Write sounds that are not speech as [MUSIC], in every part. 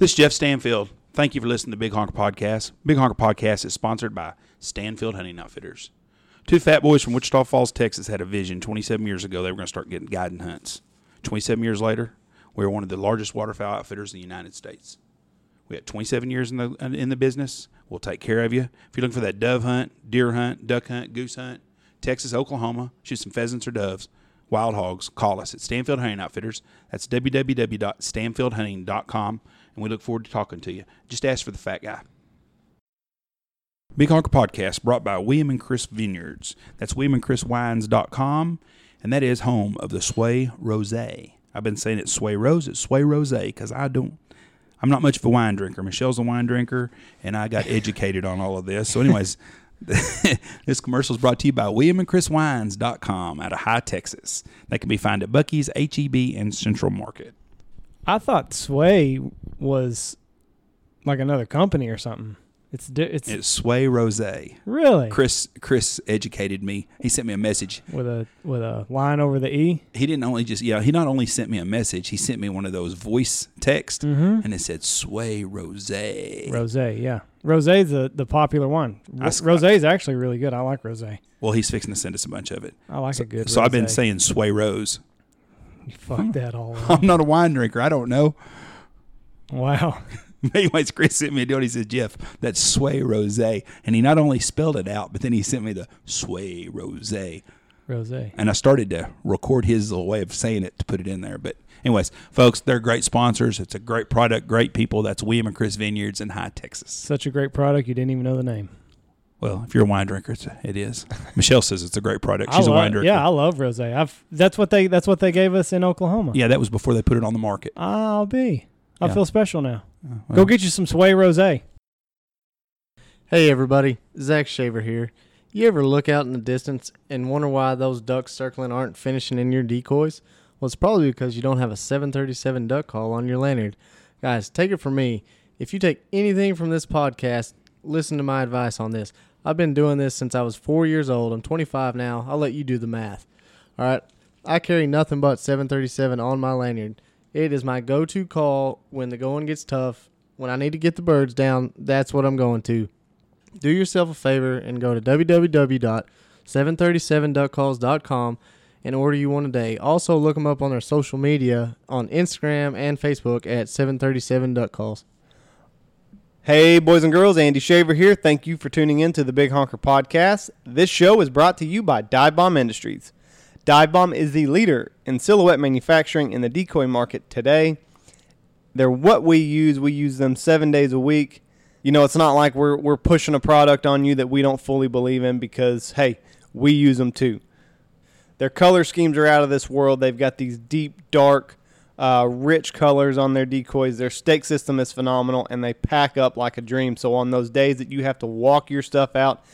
This is Jeff Stanfield. Thank you for listening to Big Honker Podcast. Big Honker Podcast is sponsored by Stanfield Hunting Outfitters. Two fat boys from Wichita Falls, Texas had a vision 27 years ago they were going to start getting guiding hunts. 27 years later, we are one of the largest waterfowl outfitters in the United States. We had 27 years in the uh, in the business. We'll take care of you. If you're looking for that dove hunt, deer hunt, duck hunt, goose hunt, Texas, Oklahoma, shoot some pheasants or doves, wild hogs, call us at Stanfield Hunting Outfitters. That's www.stanfieldhunting.com, and we look forward to talking to you. Just ask for the fat guy. Big Honker Podcast brought by William and Chris Vineyards. That's WilliamandChrisWines.com, and that is home of the Sway Rosé. I've been saying it's Sway Rose, it's Sway Rosé because I don't, I'm not much of a wine drinker. Michelle's a wine drinker, and I got educated on all of this. So, anyways, [LAUGHS] this commercial is brought to you by WilliamandChrisWines.com out of Hye Texas. They can be found at Buc-ee's, HEB, and Central Market. I thought Sway was like another company or something. It's it's, It's Sway Rosé. really Chris Chris educated me. He sent me a message. with a with a line over the e. He didn't only just yeah. He not only sent me a message. He sent me one of those voice text, Mm-hmm. and it said Sway Rosé. Rosé, yeah. Rosé's the the popular one. I Ro- s- Rosé is actually really good. I like rosé. well, he's fixing to send us a bunch of it. I like a good. so I've been saying Sway Rose. That all [LAUGHS] up. I'm not a wine drinker. I don't know. Wow. [LAUGHS] Anyways, Chris sent me a deal. He said, Jeff, that's Sway Rosé. And he not only spelled it out, but then he sent me the Sway Rosé. Rosé. And I started to record his little way of saying it to put it in there. But, anyways, folks, they're great sponsors. It's a great product, great people. That's William and Chris Vineyards in Hye Texas. Such a great product. You didn't even know the name. Well, if you're a wine drinker, it's, it is. [LAUGHS] Michelle says it's a great product. I She's a wine drinker. Yeah, I love rosé. I've that's what they that's what they gave us in Oklahoma. Yeah, that was before they put it on the market. I'll be. I Yeah. feel special now. Uh, Go get you some Sway Rosé. Hey everybody, Zach Shaver here. You ever look out in the distance and wonder why those ducks circling aren't finishing in your decoys? Well, it's probably because you don't have a 737 duck call on your lanyard. Guys, take it from me. If you take anything from this podcast, listen to my advice on this. I've been doing this since I was four years old. I'm 25 now. I'll let you do the math. All right. I carry nothing but 737 on my lanyard. It is my go to call when the going gets tough. When I need to get the birds down, that's what I'm going to do yourself a favor and go to www.737duckcalls.com and order you one today. Also, look them up on their social media on Instagram and Facebook at 737duckcalls. Hey, boys and girls, Andy Shaver here. Thank you for tuning in to the Big Honker Podcast. This show is brought to you by Dive Bomb Industries. Dive Bomb is the leader in silhouette manufacturing in the decoy market today. They're what we use. We use them seven days a week. You know, it's not like we're, we're pushing a product on you that we don't fully believe in because, hey, we use them too. Their color schemes are out of this world. They've got these deep, dark, uh, rich colors on their decoys. Their stake system is phenomenal, and they pack up like a dream. So on those days that you have to walk your stuff out,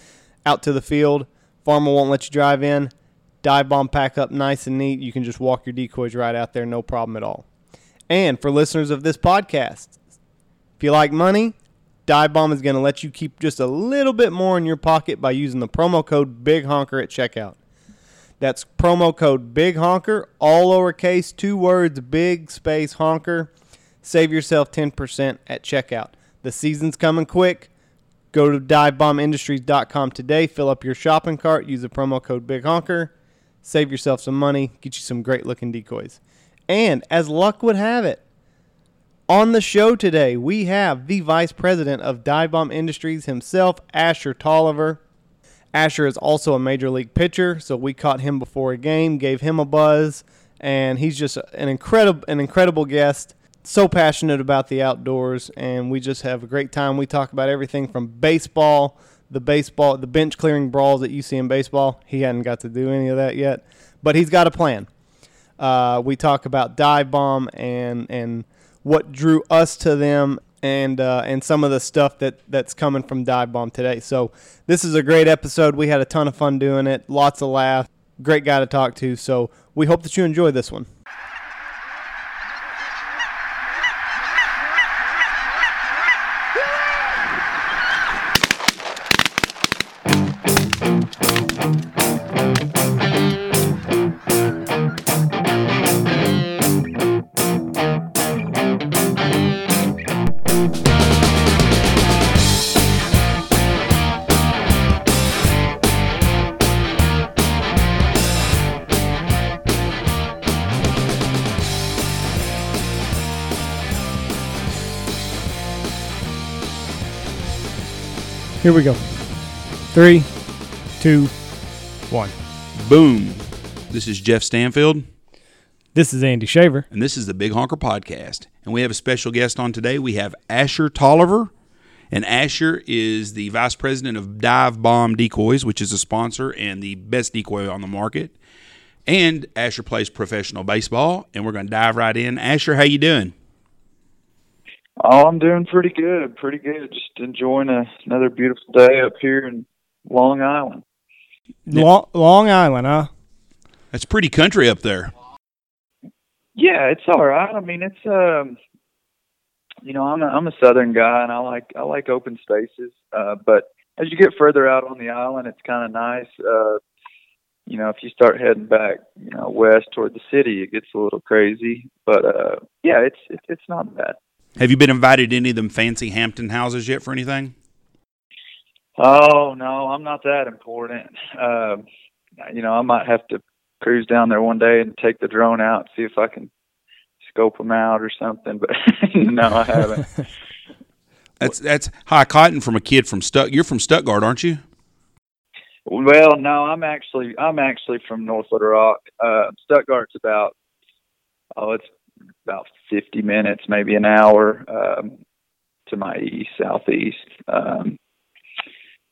out to the field, farmer won't let you drive in. Dive bomb pack up nice and neat. You can just walk your decoys right out there, no problem at all. And for listeners of this podcast, if you like money, Dive Bomb is going to let you keep just a little bit more in your pocket by using the promo code Big Honker at checkout. That's promo code Big Honker, all lowercase, two words, Big Space Honker. Save yourself 10% at checkout. The season's coming quick. Go to divebombindustries.com today, fill up your shopping cart, use the promo code Big Honker, save yourself some money, get you some great looking decoys. And as luck would have it, on the show today, we have the vice president of Dive Bomb Industries himself, Ashur Tolliver. Ashur is also a major league pitcher, so we caught him before a game, gave him a buzz, and he's just an incredible an incredible guest. So passionate about the outdoors, and we just have a great time. We talk about everything from baseball, the baseball, the bench clearing brawls that you see in baseball. He hadn't got to do any of that yet, but he's got a plan. Uh, we talk about dive bomb and and what drew us to them and uh, and some of the stuff that that's coming from dive bomb today. So this is a great episode. We had a ton of fun doing it. Lots of laughs. Great guy to talk to. So we hope that you enjoy this one. Here we go. Three, two, one. Boom. This is Jeff Stanfield, This is Andy Shaver. and this is the Big Honker Podcast. And we have a special guest on today. We have Ashur Tolliver. And Ashur is the vice president of Dive Bomb Decoys, which is a sponsor and the best decoy on the market. And Ashur plays professional baseball, and we're going to dive right in. Ashur, how you doing? Oh, I'm doing pretty good, pretty good. Just enjoying a, another beautiful day up here in Long Island. Long, Long Island, huh? That's pretty country up there. Yeah, it's all right. I mean, it's um, you know, I'm a, I'm a southern guy and I like I like open spaces. Uh, but as you get further out on the island, it's kind of nice. Uh, you know, if you start heading back, you know, west toward the city, it gets a little crazy. But uh, yeah, it's it, it's not bad. Have you been invited to any of them fancy Hampton houses yet for anything? Oh no, I'm not that important. Um, you know, I might have to cruise down there one day and take the drone out, and see if I can scope them out or something. But [LAUGHS] no, I haven't. [LAUGHS] That's that's high cotton from a kid from Stutt. You're from Stuttgart, aren't you? well, no, I'm actually I'm actually from North Little Rock. Uh, Stuttgart's about oh, it's about 50 minutes, maybe an hour um, to my east, southeast. Um,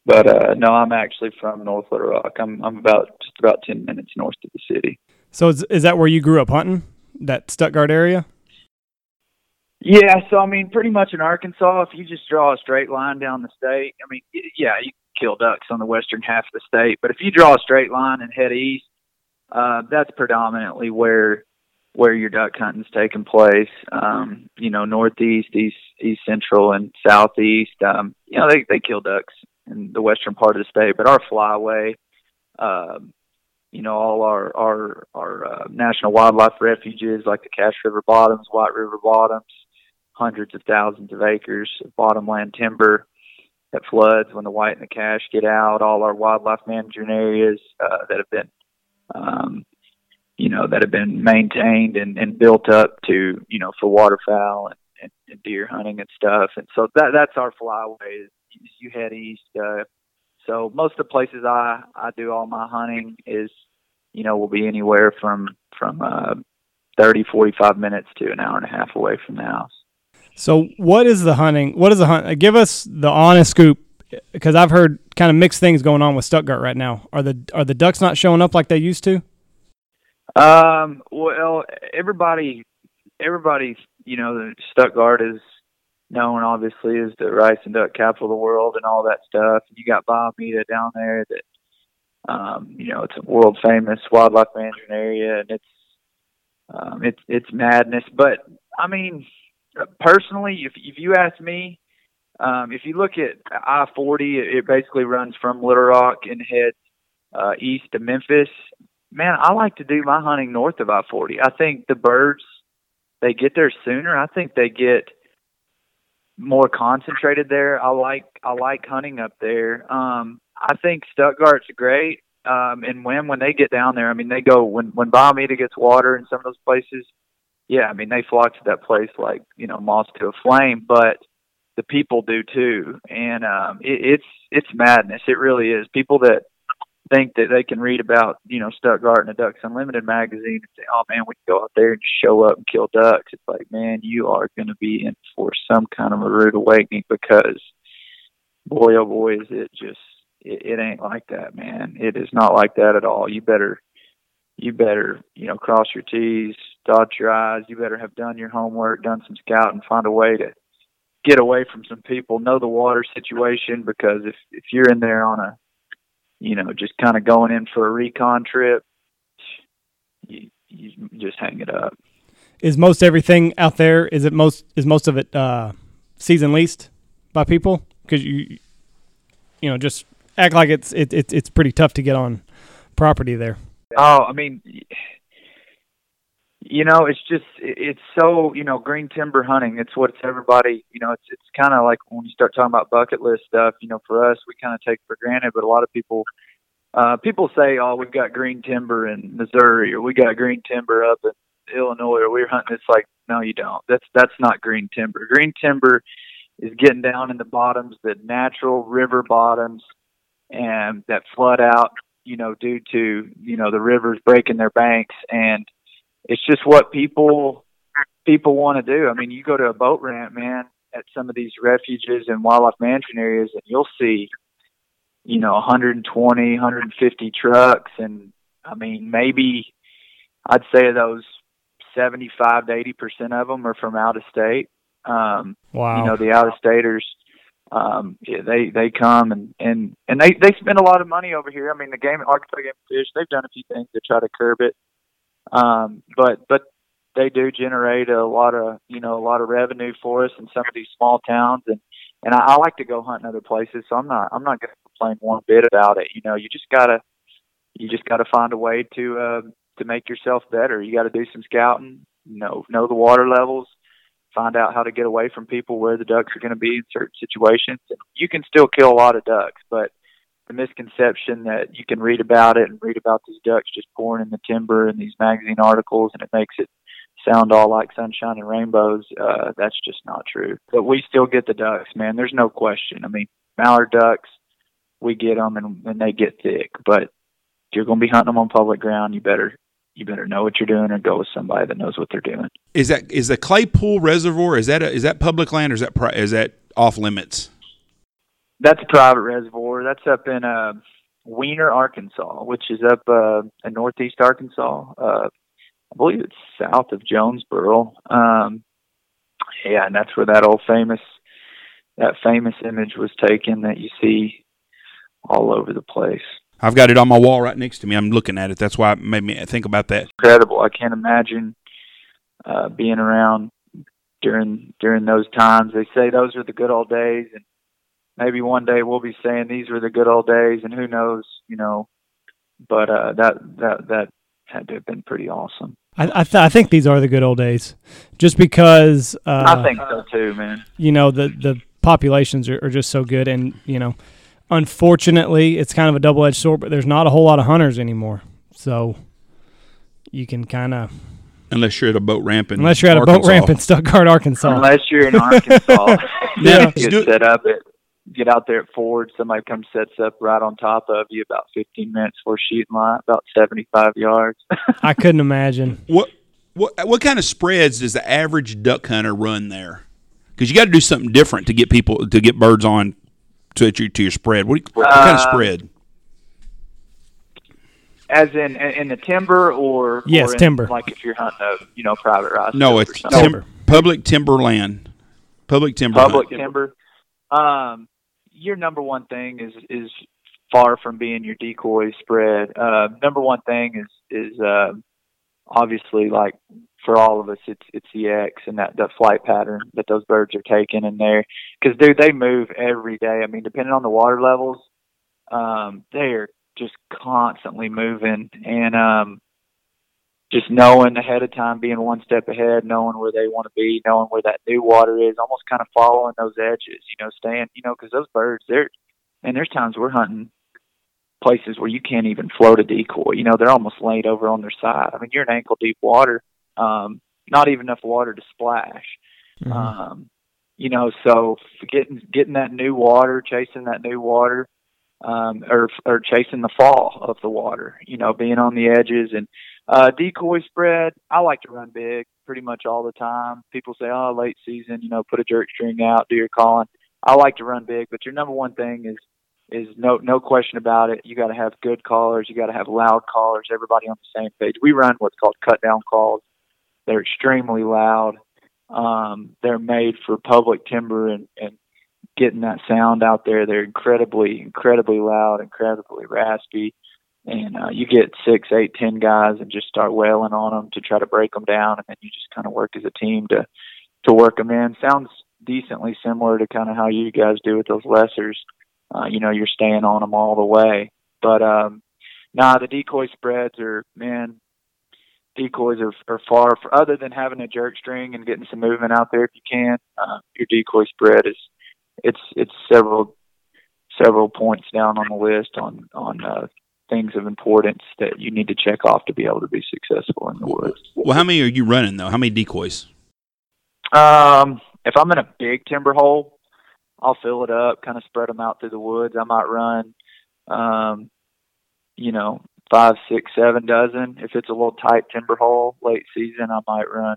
but uh, no, I'm actually from North Little Rock. I'm I'm about just about 10 minutes north of the city. So is, is that where you grew up hunting? That Stuttgart area? Yeah, so I mean, pretty much in Arkansas, if you just draw a straight line down the state, I mean, yeah, you can kill ducks on the western half of the state, but if you draw a straight line and head east, uh, that's predominantly where where your duck hunting's taking place. Um, you know, northeast, east, east central, and southeast. Um, you know, they they kill ducks in the western part of the state, but our flyway, um, you know, all our our our uh, national wildlife refuges like the Cache River Bottoms, White River Bottoms, hundreds of thousands of acres of bottomland timber that floods when the white and the cache get out. All our wildlife management areas uh, that have been, um, you know, that have been maintained and, and built up to, you know, for waterfowl and, and, and deer hunting and stuff. And so that that's our flyway. You head east. Uh, so most of the places I I do all my hunting is, you know, will be anywhere from from uh, 30, 45 minutes to an hour and a half away from the house. So what is the hunting? What is the hunt? Give us the honest scoop, because I've heard kind of mixed things going on with Stuttgart right now. Are the are the ducks not showing up like they used to? Um, well, everybody, everybody, you know, Stuttgart is known obviously as the rice and duck capital of the world and all that stuff. And You got Mita down there that, um, you know, it's a world famous wildlife management area and it's, um, it's, it's madness. But I mean, personally, if, if you ask me, um, if you look at I 40, it, it basically runs from Little Rock and heads, uh, east to Memphis man, I like to do my hunting north of I forty. I think the birds they get there sooner. I think they get more concentrated there. I like I like hunting up there. Um I think Stuttgart's great. Um and when when they get down there, I mean they go when when Bayou Meto gets water in some of those places, yeah, I mean they flock to that place like, you know, moths to a flame, but the people do too. And um it, it's it's madness. It really is. People that think that they can read about, you know, Stuttgart and the Ducks Unlimited magazine and say, oh man, we can go out there and show up and kill ducks. It's like, man, you are going to be in for some kind of a rude awakening because, boy, oh boy, is it just, it, it ain't like that, man. It is not like that at all. You better, you better, you know, cross your T's, dot your I's. You better have done your homework, done some scouting, find a way to get away from some people, know the water situation because if if you're in there on a you know, just kind of going in for a recon trip, you, you just hang it up. Is most everything out there? Is it most? Is most of it uh, season leased by people? Because you, you know, just act like it's it, it it's pretty tough to get on property there. Oh, I mean, you know, it's just it's so you know green timber hunting. It's what everybody. You know, it's it's kind of like when you start talking about bucket list stuff. You know, for us, we kind of take for granted, but a lot of people. Uh, people say, "Oh, we've got green timber in Missouri, or we got green timber up in Illinois, or we're hunting." It's like, no, you don't. That's that's not green timber. Green timber is getting down in the bottoms, the natural river bottoms, and that flood out, you know, due to you know the rivers breaking their banks, and it's just what people people want to do. I mean, you go to a boat ramp, man, at some of these refuges and wildlife management areas, and you'll see, you know, 120, 150 trucks, and I mean, maybe I'd say those 75 to 80 percent of them are from out of state. Um, Wow. you know the out of staters um yeah, they they come and and and they they spend a lot of money over here i mean the game arkansas game fish they've done a few things to try to curb it um but but they do generate a lot of you know a lot of revenue for us in some of these small towns. And and i, I like to go hunt in other places so i'm not i'm not going to complain one bit about it. You know you just gotta you just gotta find a way to uh to make yourself better. You got to do some scouting know know the water levels find out how to get away from people where the ducks are going to be in certain situations. You can still kill a lot of ducks, but the misconception that you can read about it and read about these ducks just pouring in the timber in these magazine articles and it makes it sound all like sunshine and rainbows, uh, that's just not true. But we still get the ducks, man. There's no question. I mean, mallard ducks, we get them and, and they get thick, but if you're going to be hunting them on public ground, you better you better know what you're doing or go with somebody that knows what they're doing. Is that is the Claypool Reservoir? Is that a, is that public land or is that pri- is that off limits? That's a private reservoir. That's up in uh, Weiner, Arkansas, which is up uh, in northeast Arkansas. Uh, I believe it's south of Jonesboro. Um, yeah, and that's where that old famous that famous image was taken that you see all over the place. I've got it on my wall right next to me. I'm looking at it. That's why it made me think about that. Incredible. I can't imagine uh, being around during during those times. They say those are the good old days, and maybe one day we'll be saying these were the good old days, and who knows, you know. But uh, that that that had to have been pretty awesome. I I, th- I think these are the good old days, just because uh, I think so too, man. you know the the populations are, are just so good, and you know, unfortunately, it's kind of a double edged sword. But there's not a whole lot of hunters anymore, so you can kind of Unless you're at a boat ramp in unless you're at a boat ramp in Stuttgart, Arkansas. Unless you're in Arkansas, [LAUGHS] Yeah. you get set up at get out there at Ford. Somebody comes sets up right on top of you about 15 minutes before shooting line, about 75 yards. [LAUGHS] I couldn't imagine. What what what kind of spreads does the average duck hunter run there? Because you got to do something different to get people to get birds on to your to your spread. What, what kind of Uh, spread? As in in the timber or Yes, or in, timber. Like if you're hunting a you know private rice. No, it's. Timber. public timber land. Public timber. public hunt. timber. Um, your number one thing is is far from being your decoy spread. Uh, number one thing is is uh, obviously like for all of us, it's it's the X and that that flight pattern that those birds are taking in there. Because dude, they move every day. I mean, depending on the water levels, um, they are just constantly moving and um just knowing ahead of time, being one step ahead, knowing where they want to be, knowing where that new water is, almost kind of following those edges, you know, staying, you know, because those birds, they're, and there's times we're hunting places where you can't even float a decoy, you know, they're almost laid over on their side. I mean, you're in ankle deep water, um, not even enough water to splash. Mhm. Um, you know, so getting getting that new water, chasing that new water, um, or or chasing the fall of the water. You know, being on the edges and uh, decoy spread. I like to run big pretty much all the time. People say, "Oh, late season, you know, put a jerk string out, do your calling." I like to run big, but your number one thing is is no no question about it. You got to have good callers. You got to have loud callers. Everybody on the same page. We run what's called cut down calls. They're extremely loud. Um, they're made for public timber and, and getting that sound out there. They're incredibly, incredibly loud, incredibly raspy. And uh, you get six, eight, ten guys and just start wailing on them to try to break them down, and then you just kind of work as a team to to work them in. Sounds decently similar to kind of how you guys do with those lessers. Uh, you know, you're staying on them all the way. But um, nah, the decoy spreads are man. Decoys are, are far, for, other than having a jerk string and getting some movement out there if you can. Uh, your decoy spread is it's it's several several points down on the list on on uh, things of importance that you need to check off to be able to be successful in the woods. Well, how many are you running though? How many decoys? Um, if I'm in a big timber hole, I'll fill it up, kind of spread them out through the woods. I might run, um, you know, five, six, seven dozen. If it's a little tight timber hole late season, I might run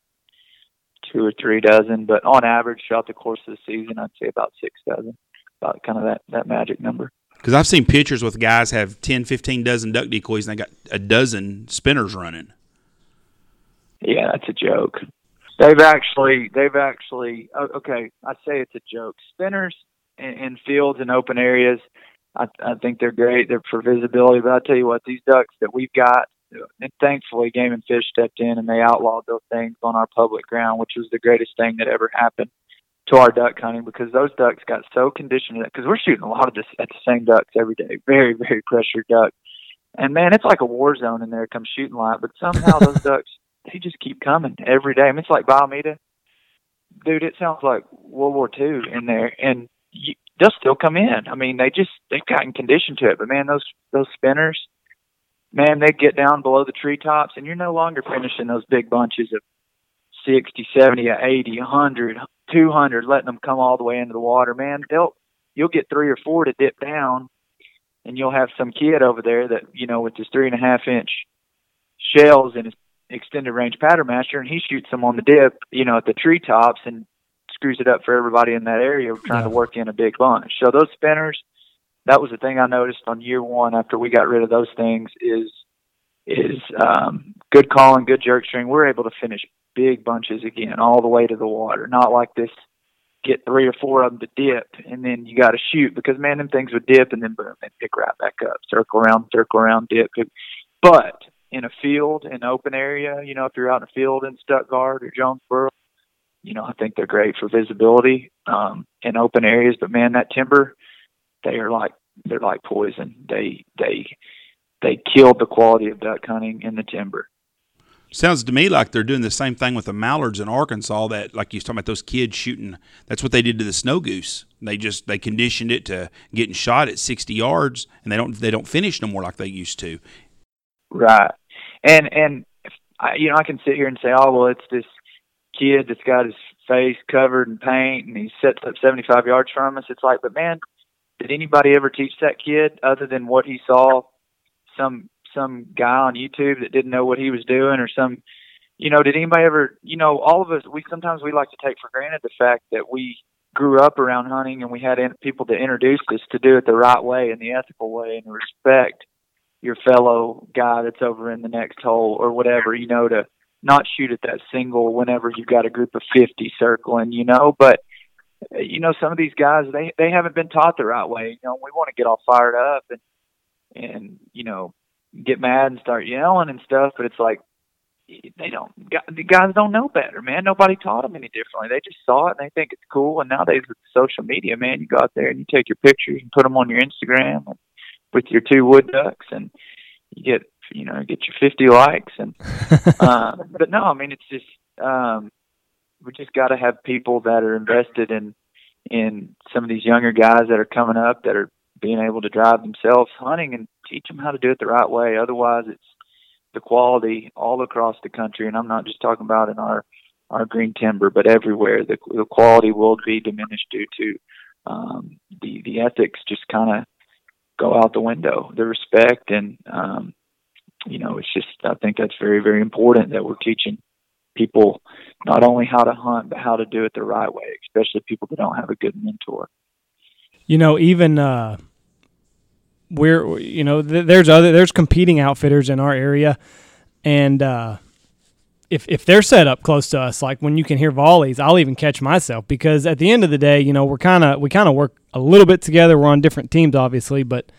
two or three dozen. But on average, throughout the course of the season, I'd say about six dozen, about kind of that that magic number. Because I've seen pictures with guys have 10, 15 dozen duck decoys and they got a dozen spinners running. Yeah, that's a joke. They've actually, they've actually. Okay, I say it's a joke. Spinners in, in fields and open areas, I, I think they're great. They're for visibility. But I tell you what, these ducks that we've got, and thankfully, Game and Fish stepped in and they outlawed those things on our public ground, which was the greatest thing that ever happened to our duck hunting because those ducks got so conditioned because we're shooting a lot of this at the same ducks every day. Very, very pressured duck. And man, it's like a war zone in there come shooting light. But somehow those [LAUGHS] ducks they just keep coming every day. I mean, it's like Bayou Meto. Dude, it sounds like World War Two in there, and you, they'll still come in. I mean, they just they've gotten conditioned to it. But man, those those spinners, man, they get down below the treetops, and you're no longer finishing those big bunches of 60, 70, 80, 100, 200, letting them come all the way into the water. Man, they'll you'll get three or four to dip down, and you'll have some kid over there that you know with his three and a half inch shells and his extended range pattern master, and he shoots them on the dip, you know, at the treetops and screws it up for everybody in that area trying to work in a big bunch. So those spinners, that was the thing I noticed on year one after we got rid of those things is is um, good calling, good jerk string. We're able to finish big bunches again all the way to the water, not like this get three or four of them to dip and then you got to shoot because man, them things would dip and then boom, and pick right back up, circle around, circle around, dip. But in a field, in open area, you know, if you're out in a field in Stuttgart or Jonesboro, you know, I think they're great for visibility um, in open areas. But man, that timber, they are like they're like poison. They they they killed the quality of duck hunting in the timber. Sounds to me like they're doing the same thing with the mallards in Arkansas. That, like you was talking about, those kids shooting. That's what they did to the snow goose. They just they conditioned it to getting shot at sixty yards, and they don't they don't finish no more like they used to. Right. And and I, you know, I can sit here and say, oh well, it's this kid that's got his face covered in paint and he sets up 75 yards from us. It's like, but man, did anybody ever teach that kid other than what he saw some some guy on YouTube that didn't know what he was doing or some you know, did anybody ever, you know, all of us we sometimes we like to take for granted the fact that we grew up around hunting and we had in, people that introduced us to do it the right way and the ethical way and respect your fellow guy that's over in the next hole or whatever, you know, to not shoot at that single whenever you've got a group of 50 circling, you know, but you know, some of these guys, they, they haven't been taught the right way. You know, we want to get all fired up and, and, you know, get mad and start yelling and stuff, but it's like, they don't, the guys don't know better, man. Nobody taught them any differently. They just saw it and they think it's cool. And nowadays with social media, man, you go out there and you take your pictures and put them on your Instagram and, with your two wood ducks and you get you know get your 50 likes and [LAUGHS] uh but no i mean it's just um we just got to have people that are invested in in some of these younger guys that are coming up that are being able to drive themselves hunting and teach them how to do it the right way otherwise it's the quality all across the country and i'm not just talking about in our our green timber but everywhere the the quality will be diminished due to um the the ethics just kind of go out the window. The respect and um, you know, it's just I think that's very very important that we're teaching people not only how to hunt but how to do it the right way, especially people that don't have a good mentor. You know, even uh, we're you know th- there's other there's competing outfitters in our area, and uh, if if they're set up close to us, like when you can hear volleys, I'll even catch myself because at the end of the day, you know, we're kind of we kind of work a little bit together. We're on different teams, obviously, but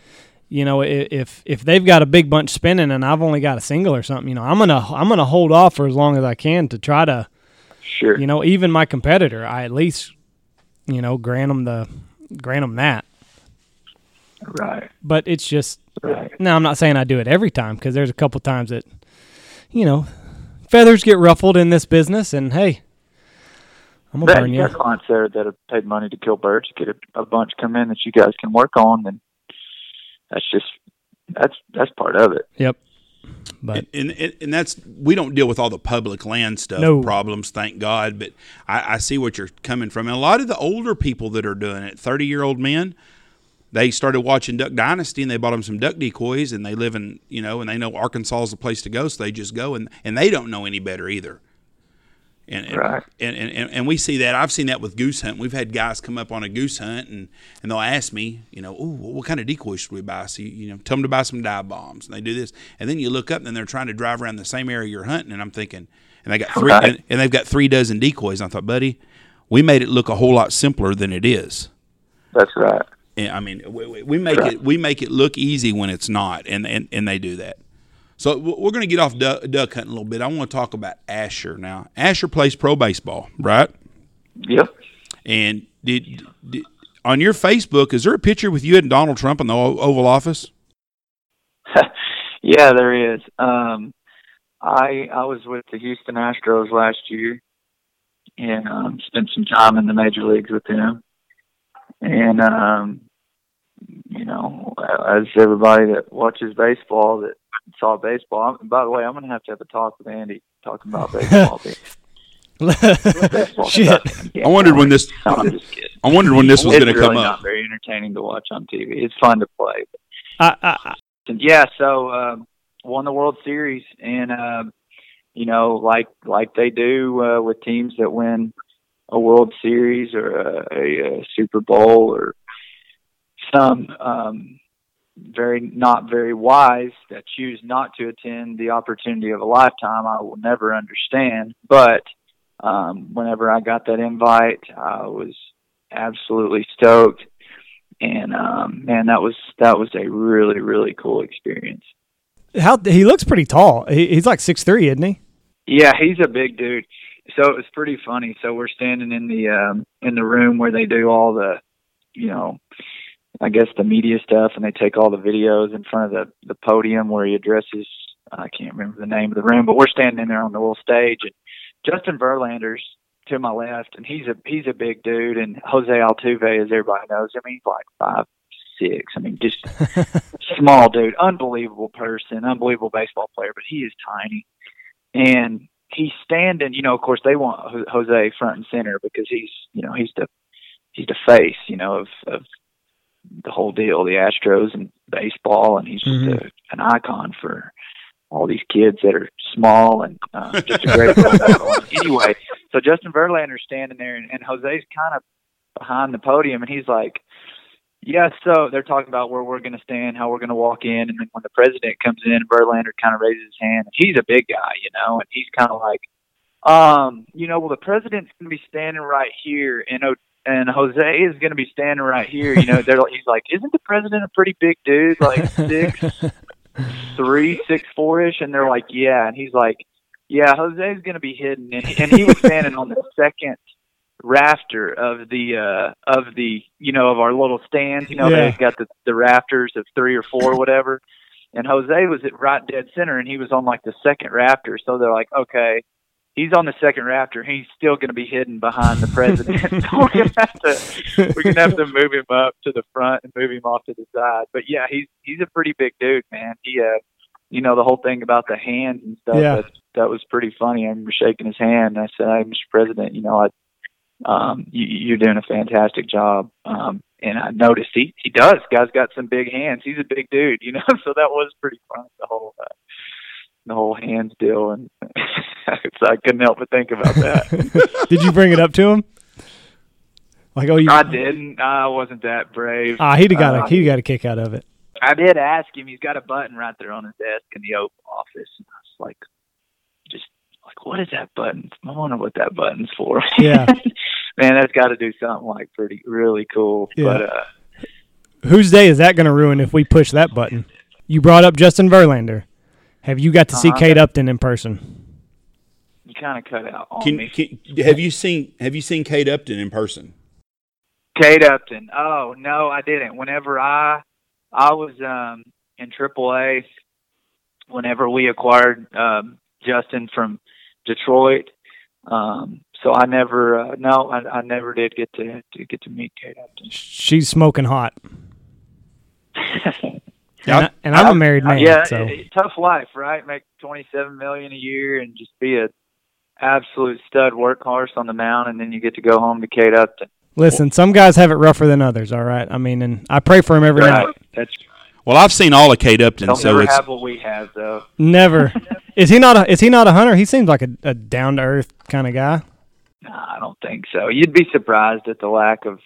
you know, if if they've got a big bunch spinning and I've only got a single or something, you know, I'm gonna I'm gonna hold off for as long as I can to try to, sure, you know, even my competitor, I at least, you know, grant them the grant them that. Right. But it's just right. no. I'm not saying I do it every time because there's a couple times that, you know, feathers get ruffled in this business, and hey, I'm gonna That, burn you you. got clients there that have paid money to kill birds, get a, a bunch come in that you guys can work on, and that's just that's that's part of it. Yep. But and, and and that's we don't deal with all the public land stuff No. problems, thank God. But I, I see what you're coming from. And a lot of the older people that are doing it, thirty year old men, they started watching Duck Dynasty and they bought them some duck decoys and they live in you know and they know Arkansas is the place to go, so they just go and and they don't know any better either. And, and, Right. and, and, and we see that. I've seen that with goose hunt. We've had guys come up on a goose hunt and, and they'll ask me, you know, oh, what kind of decoys should we buy? So, you, you know, tell them to buy some dive bombs. And they do this. And then you look up and they're trying to drive around the same area you're hunting. And I'm thinking, and they got three, Right. and, and they've got three dozen decoys. And I thought, buddy, we made it look a whole lot simpler than it is. That's right. And, I mean, we, we- we make Right. it we make it look easy when it's not, and and, and they do that. So we're going to get off duck, duck hunting a little bit. I want to talk about Ashur now. Ashur plays pro baseball, right? Yep. And did, did on your Facebook is there a picture with you and Donald Trump in the Oval Office? [LAUGHS] Yeah, there is. Um, I I was with the Houston Astros last year, and um, spent some time in the major leagues with them. And um, you know, as everybody that watches baseball that saw baseball. And by the way, I'm going to have to have a talk with Andy talking about baseball. [LAUGHS] baseball Shit. I wondered when this no, I'm just kidding. I wondered when this was going to really come not up. very entertaining to watch on TV. It's fun to play, I, I, I- yeah, so um, won the World Series, and um, you know, like like they do uh, with teams that win a World Series or a, a, a Super Bowl or some um, very not very wise that choose not to attend the opportunity of a lifetime. I will never understand, but um, whenever I got that invite, I was absolutely stoked and um man that was that was a really really cool experience how he looks pretty tall. He, he's like six three, isn't he? yeah he's a big dude so it was pretty funny so we're standing in the um in the room where they do all the you know i guess the media stuff and they take all the videos in front of the the podium where he addresses i can't remember the name of the room but we're standing in there on the little stage and justin verlander's to my left and he's a he's a big dude and jose altuve as everybody knows i mean he's like five six i mean just [LAUGHS] small dude, unbelievable person, unbelievable baseball player, but he is tiny. And he's standing, you know, of course they want Jose front and center because he's, you know, he's the he's the face, you know, of of the whole deal, the Astros and baseball and he's just Mhm. a, an icon for all these kids that are small and uh, just a great role model. [LAUGHS] Anyway, so Justin Verlander's standing there and, and Jose's kind of behind the podium and he's like yeah, so they're talking about where we're going to stand, how we're going to walk in, and then when the president comes in, Verlander kind of raises his hand. He's a big guy, you know, and he's kind of like, um, you know, well, the president's going to be standing right here, and and Jose is going to be standing right here. You know, they're like, he's like, isn't the president a pretty big dude, like six [LAUGHS] three, six four ish? And they're like, yeah, and he's like, yeah, Jose's going to be hidden, and he, and he was standing on the second rafter of the uh of the you know of our little stands you know Yeah. they've got the the rafters of three or four whatever and jose was at right dead center and he was on like the second rafter so they're like okay he's on the second rafter he's still going to be hidden behind the president [LAUGHS] so we're going to have to we're going to have to move him up to the front and move him off to the side but yeah he's he's a pretty big dude man he uh you know the whole thing about the hands and stuff Yeah. that that was pretty funny i remember shaking his hand and i said hey mr president you know i um, you, you're doing a fantastic job. Um, and I noticed he, he does. Guy's got some big hands. He's a big dude, you know. [LAUGHS] So that was pretty fun. The whole uh, the whole hands deal, and so [LAUGHS] I couldn't help but think about that. [LAUGHS] Did you bring it up to him? Like, oh, you? I didn't. I wasn't that brave. Ah, he'd have got Uh, a he got a kick out of it. I did ask him. He's got a button right there on his desk in the Oval office. And I was like, just like, what is that button? I wonder what that button's for. Yeah. [LAUGHS] Man, that's got to do something like pretty, really cool. Yeah. But uh, Whose day is that going to ruin if we push that button? You brought up Justin Verlander. Have you got to see Uh-huh. Kate Upton in person? you kind of cut out on Can, me. can have you seen have you seen Kate Upton in person? Kate Upton. Oh no, I didn't. Whenever I I was um in AAA, whenever we acquired um, Justin from Detroit, um, so I never uh, no, I, I never did get to to get to meet Kate Upton. She's smoking hot. [LAUGHS] Yeah, and, I, and I'm a married man. yeah, so it- it- tough life, right? Make twenty seven million a year and just be a absolute stud workhorse on the mound, and then you get to go home to Kate Upton. listen, some guys have it rougher than others. All right. I mean, and I pray for him every Right. night. That's Well, I've seen all of Kate Upton, they'll so never it's have what we have, though. Never. [LAUGHS] is he not a is he not a hunter? He seems like a, a down to earth kind of guy. No, I don't think so. You'd be surprised at the lack of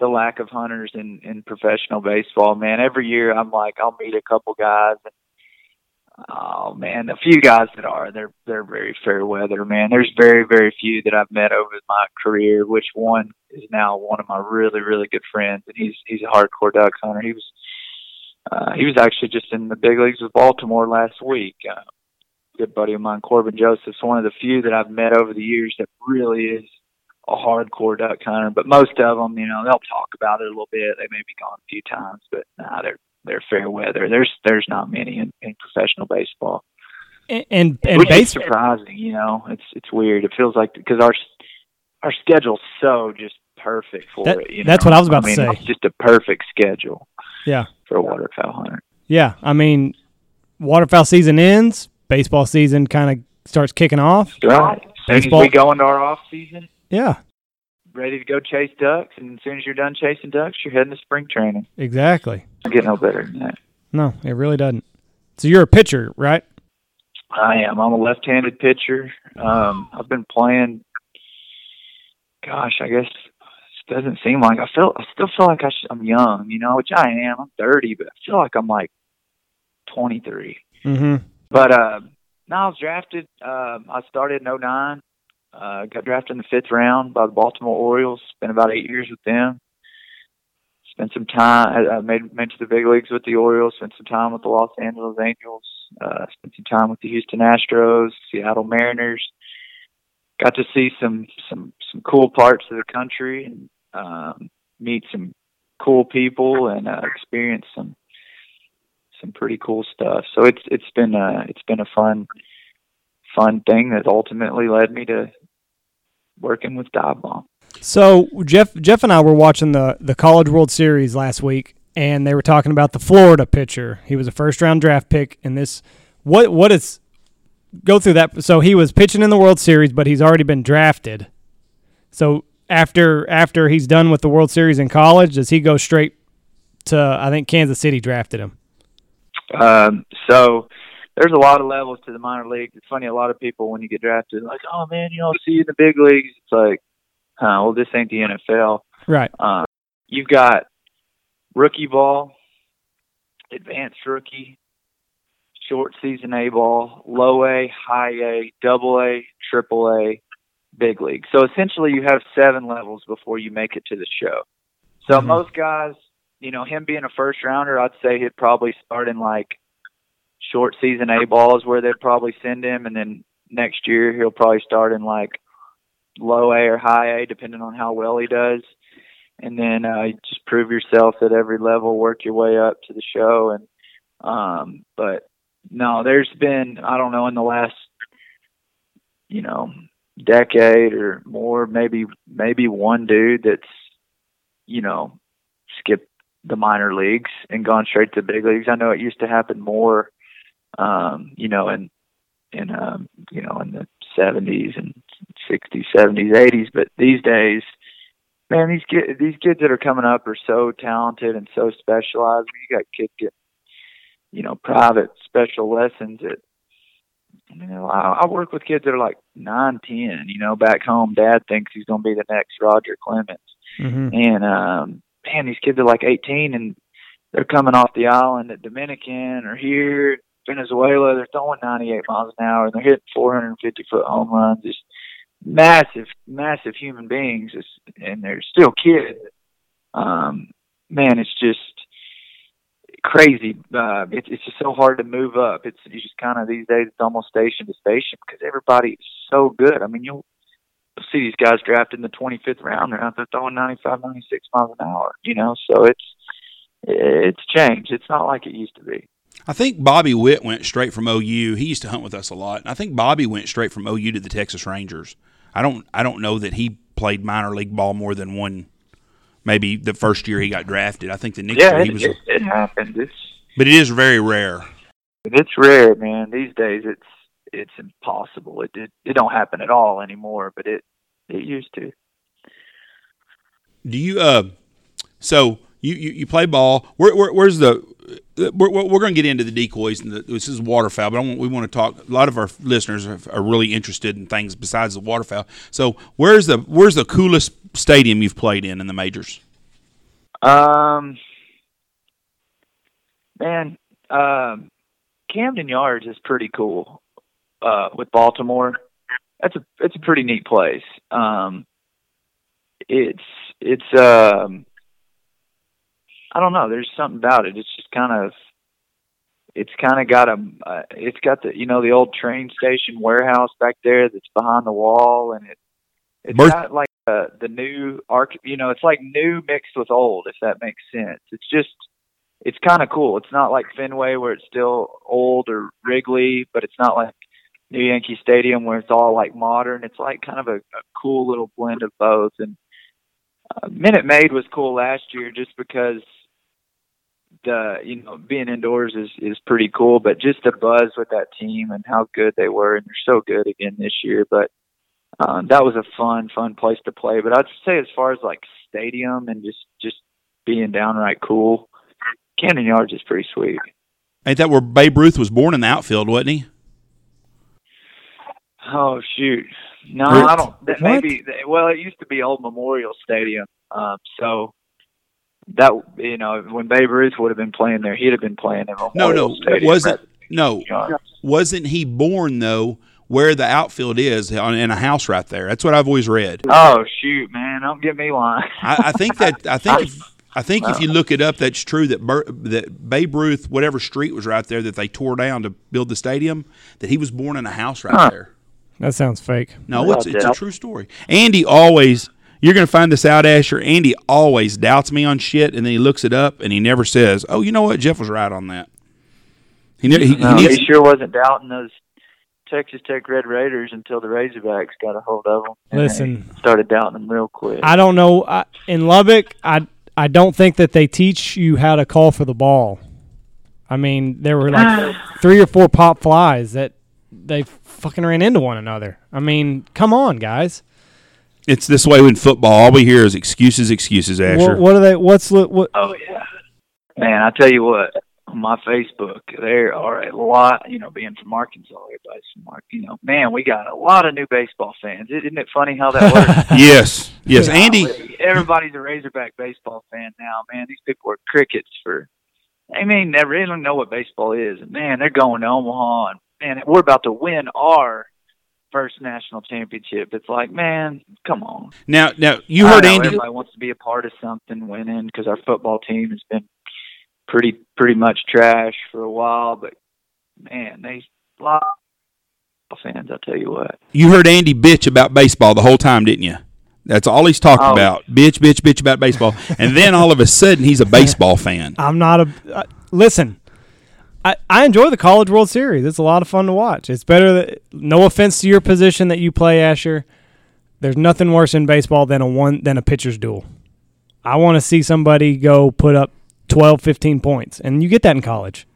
the lack of hunters in in professional baseball. Man, every year I'm like, I'll meet a couple guys. And, oh man, a few guys that are they're they're very fair weather. Man, there's very very few that I've met over my career. Which one is now one of my really really good friends, and he's he's a hardcore duck hunter. He was uh, he was actually just in the big leagues with Baltimore last week. Uh, good buddy of mine, Corban Joseph's one of the few that I've met over the years that really is a hardcore duck hunter. But most of them, you know, they'll talk about it a little bit. They may be gone a few times, but nah, they're they're fair weather. There's there's not many in, in professional baseball, And and, and base surprising. You know, it's it's weird. It feels like because our our schedule's so just perfect for That- it. You that's know? what I was about to mean, say. It's just a perfect schedule. Yeah. For a waterfowl hunter. yeah. I mean, waterfowl season ends, baseball season kind of starts kicking off. Right. As soon as Baseball- we go into our off season, Yeah. ready to go chase ducks, and as soon as you're done chasing ducks, you're heading to spring training. Exactly. Get no better than that. No, it really doesn't. So you're a pitcher, right? I am. I'm a left-handed pitcher. Um, I've been playing. Gosh, I guess it doesn't seem like I feel. I still feel like I sh- I'm young, you know, which I am. I'm 30, but I feel like I'm like 23. Mm-hmm. But uh, no, I was drafted. Um, I started in '09. Uh, got drafted in the fifth round by the Baltimore Orioles. Spent about eight years with them. Spent some time. I I made made to the big leagues with the Orioles. Spent some time with the Los Angeles Angels. Uh, spent some time with the Houston Astros, Seattle Mariners. Got to see some some some cool parts of the country and um, meet some cool people and uh, experience some some pretty cool stuff. So it's it's been uh it's been a fun fun thing that ultimately led me to working with Dive Bomb. So Jeff, Jeff and I were watching the the College World Series last week, and they were talking about the Florida pitcher. He was a first round draft pick, and this what what is go through that. So he was pitching in the World Series, but he's already been drafted. So after after he's done with the World Series in college, does he go straight to? I think Kansas City drafted him. Um so there's a lot of levels to the minor leagues. It's funny, a lot of people when you get drafted like, Oh man, you don't see you in the big leagues. It's like, uh, well this ain't the NFL. Right. Uh, you've got rookie ball, advanced rookie, short season A ball, low A, high A, double A, triple A, big league. So essentially you have seven levels before you make it to the show. So Mhm. most guys, you know, him being a first rounder, I'd say he'd probably start in like short season A ball is where they'd probably send him and then next year he'll probably start in like low A or high A depending on how well he does. And then uh just prove yourself at every level, work your way up to the show and um but no, there's been I don't know in the last you know decade or more maybe maybe one dude that's you know skipped the minor leagues and gone straight to the big leagues. I know it used to happen more um you know in in um you know in the 70s and 60s, 70s, 80s, but these days man these kids these kids that are coming up are so talented and so specialized. You got kids getting you know private special lessons at you know, I, I work with kids that are like nine, ten. You know, back home, Dad thinks he's going to be the next Roger Clemens, Mm-hmm. and um, man, these kids are like eighteen, and they're coming off the island at Dominican or here, Venezuela. They're throwing ninety-eight miles an hour, and they're hitting four hundred and fifty foot home runs. Just massive, massive human beings, It's, and they're still kids. Um, man, it's just crazy. Uh, it's it's just so hard to move up. It's, it's just kind of these days it's almost station to station because everybody is so good. I mean, you'll see these guys drafted in the 25th round. They're out there throwing 95, 96 miles an hour. You know, so it's it's changed. It's not like it used to be. I think Bobby Witt went straight from OU. He used to hunt with us a lot. I think Bobby went straight from OU to the Texas Rangers. I don't I don't know that he played minor league ball more than one maybe the first year he got drafted. I think the next Yeah, year he it, was it, it happens. It's But it is very rare. It's rare, man. These days, it's it's impossible. It it, it don't happen at all anymore, but it it used to. Do you uh? So you you, you play ball. Where, where where's the? We're, we're going to get into the decoys and the, this is waterfowl, but want, we want to talk. A lot of our listeners are, are really interested in things besides the waterfowl. So where's the where's the coolest stadium you've played in in the majors? Um, man, um, Camden Yards is pretty cool. Uh, with Baltimore, that's a it's a pretty neat place. Um, it's it's um, I don't know. There's something about it. It's just kind of it's kind of got a uh, it's got the you know the old train station warehouse back there that's behind the wall and it it's Birth- got like uh, the new arch you know it's like new mixed with old if that makes sense it's just it's kind of cool it's not like Fenway where it's still old or Wrigley but it's not like New Yankee Stadium where it's all like modern it's like kind of a, a cool little blend of both and uh, Minute Maid was cool last year just because the you know being indoors is is pretty cool, but just the buzz with that team and how good they were, and they're so good again this year. But um, that was a fun fun place to play. But I'd say as far as like stadium and just just being downright cool, Camden Yards is pretty sweet. Ain't that where Babe Ruth was born in the outfield, wasn't he? Oh shoot, no, Really? I don't. That What? maybe well, it used to be Old Memorial Stadium, um, so. That you know, when Babe Ruth would have been playing there, he'd have been playing in No, Memorial no, Stadium. wasn't no, rather than Yards. wasn't he born though where the outfield is on, in a house right there? That's what I've always read. Oh shoot, man! Don't get me lying. I, I think that I think [LAUGHS] if, I think if you look it up, that's true. That Bur- that Babe Ruth, whatever street was right there that they tore down to build the stadium, that he was born in a house right Huh. there. That sounds fake. No, it's it's a true story. Andy always. You're going to find this out, Ashur. Andy always doubts me on shit, and then he looks it up, and he never says, "Oh, you know what? Jeff was right on that." He, ne- he, no, he he sure wasn't doubting those Texas Tech Red Raiders until the Razorbacks got a hold of them. Listen. they started doubting them real quick. I don't know. I, in Lubbock, I I don't think that they teach you how to call for the ball. I mean, there were like [SIGHS] three or four pop flies that they fucking ran into one another. I mean, come on, guys. It's this way in football. All we hear is excuses, excuses, Ashur. What, what are they? What's li- what? oh yeah, man! I tell you what, on my Facebook, there are a lot. You know, being from Arkansas, everybody's from Arkansas. You know, man, we got a lot of new baseball fans. Isn't it funny how that works? [LAUGHS] yes, yes. Andy, everybody's a Razorback baseball fan now, man. These people are crickets for. I mean, they really don't know what baseball is. And man, they're going to Omaha, and man, we're about to win our first national championship. It's like, man, come on. now, now you heard Andy. Everybody wants to be a part of something winning because our football team has been pretty pretty much trash for a while, but man, they a lot of fans. I tell you what. You heard Andy bitch about baseball the whole time, didn't you? That's all he's talking Oh. about. Bitch, bitch, bitch about baseball. and then all of a sudden, he's a baseball [LAUGHS] fan. I'm not a. Uh, listen, I, I enjoy the College World Series. It's a lot of fun to watch. It's better. That, no offense to your position that you play, Ashur. There's nothing worse in baseball than a one than a pitcher's duel. I want to see somebody go put up 12, 15 points, and you get that in college.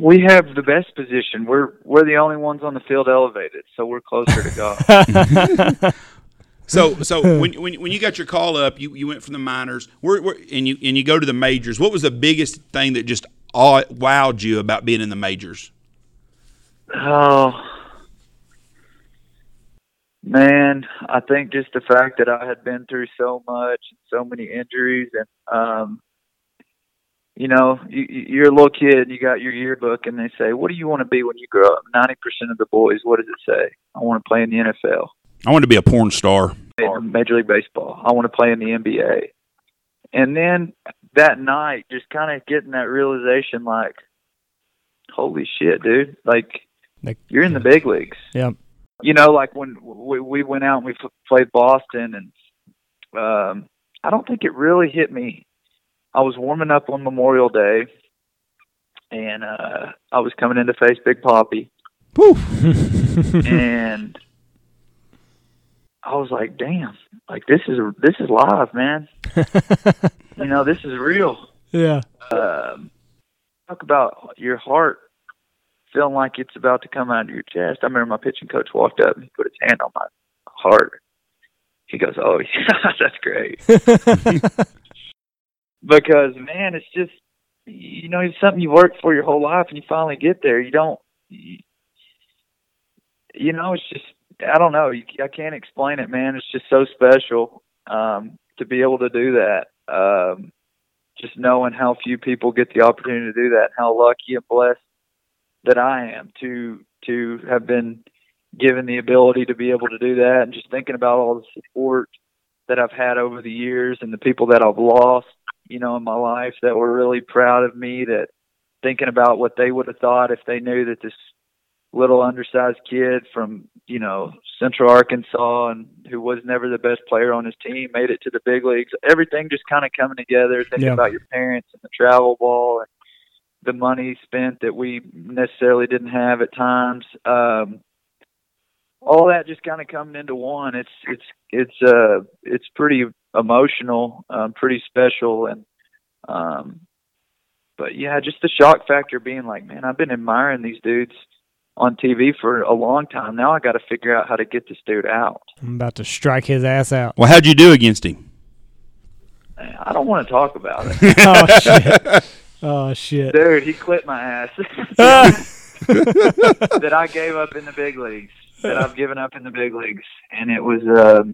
We have the best position. We're we're the only ones on the field elevated, so we're closer to God. [LAUGHS] [LAUGHS] So, so [LAUGHS] when, when when you got your call up, you, you went from the minors, where, where, and you and you go to the majors. What was the biggest thing that just aw- wowed you about being in the majors? oh man, I think just the fact that I had been through so much, so many injuries, and um, you know, you, you- you're a little kid, and you got your yearbook, and they say, "What do you want to be when you grow up?" Ninety percent of the boys, what does it say? I want to play in the NFL. I wanted to be a porn star. in Major League Baseball. I want to play in the NBA. And then that night, just kind of getting that realization, like, holy shit, dude! Like, Like- you're in the big leagues. Yeah. You know, like when we, we went out and we f- played Boston, and um, I don't think it really hit me. I was warming up on Memorial Day, and uh, I was coming in to face Big Poppy, and I was like, "Damn! Like this is this is live, man. [LAUGHS] you know, this is real." yeah. um, talk about your heart feeling like it's about to come out of your chest. I remember my pitching coach walked up and he put his hand on my heart. He goes, "Oh, [LAUGHS] yeah, that's great." [LAUGHS] because man, it's just you know, it's something you worked for your whole life, and you finally get there. You don't, you, you know, it's just I don't know. I can't explain it, man. It's just so special um, to be able to do that. Um, just knowing how few people get the opportunity to do that, how lucky and blessed that I am to to have been given the ability to be able to do that, and just thinking about all the support that I've had over the years and the people that I've lost, you know, in my life that were really proud of me. That thinking about what they would have thought if they knew that this little undersized kid from you know Central Arkansas and who was never the best player on his team made it to the big leagues. Everything just kind of coming together. Thinking Yeah. about your parents and the travel ball and the money spent that we necessarily didn't have at times. Um, all that just kind of coming into one. It's it's it's uh it's pretty emotional, um, pretty special, and um, but yeah, just the shock factor being like, man, I've been admiring these dudes on TV for a long time. Now I got to figure out how to get this dude out. I'm about to strike his ass out. Well, how'd you do against him? I don't want to talk about it, [LAUGHS] oh shit! Oh shit! dude. He clipped my ass. [LAUGHS] That I gave up in the big leagues. That I've given up in the big leagues, and it was uh,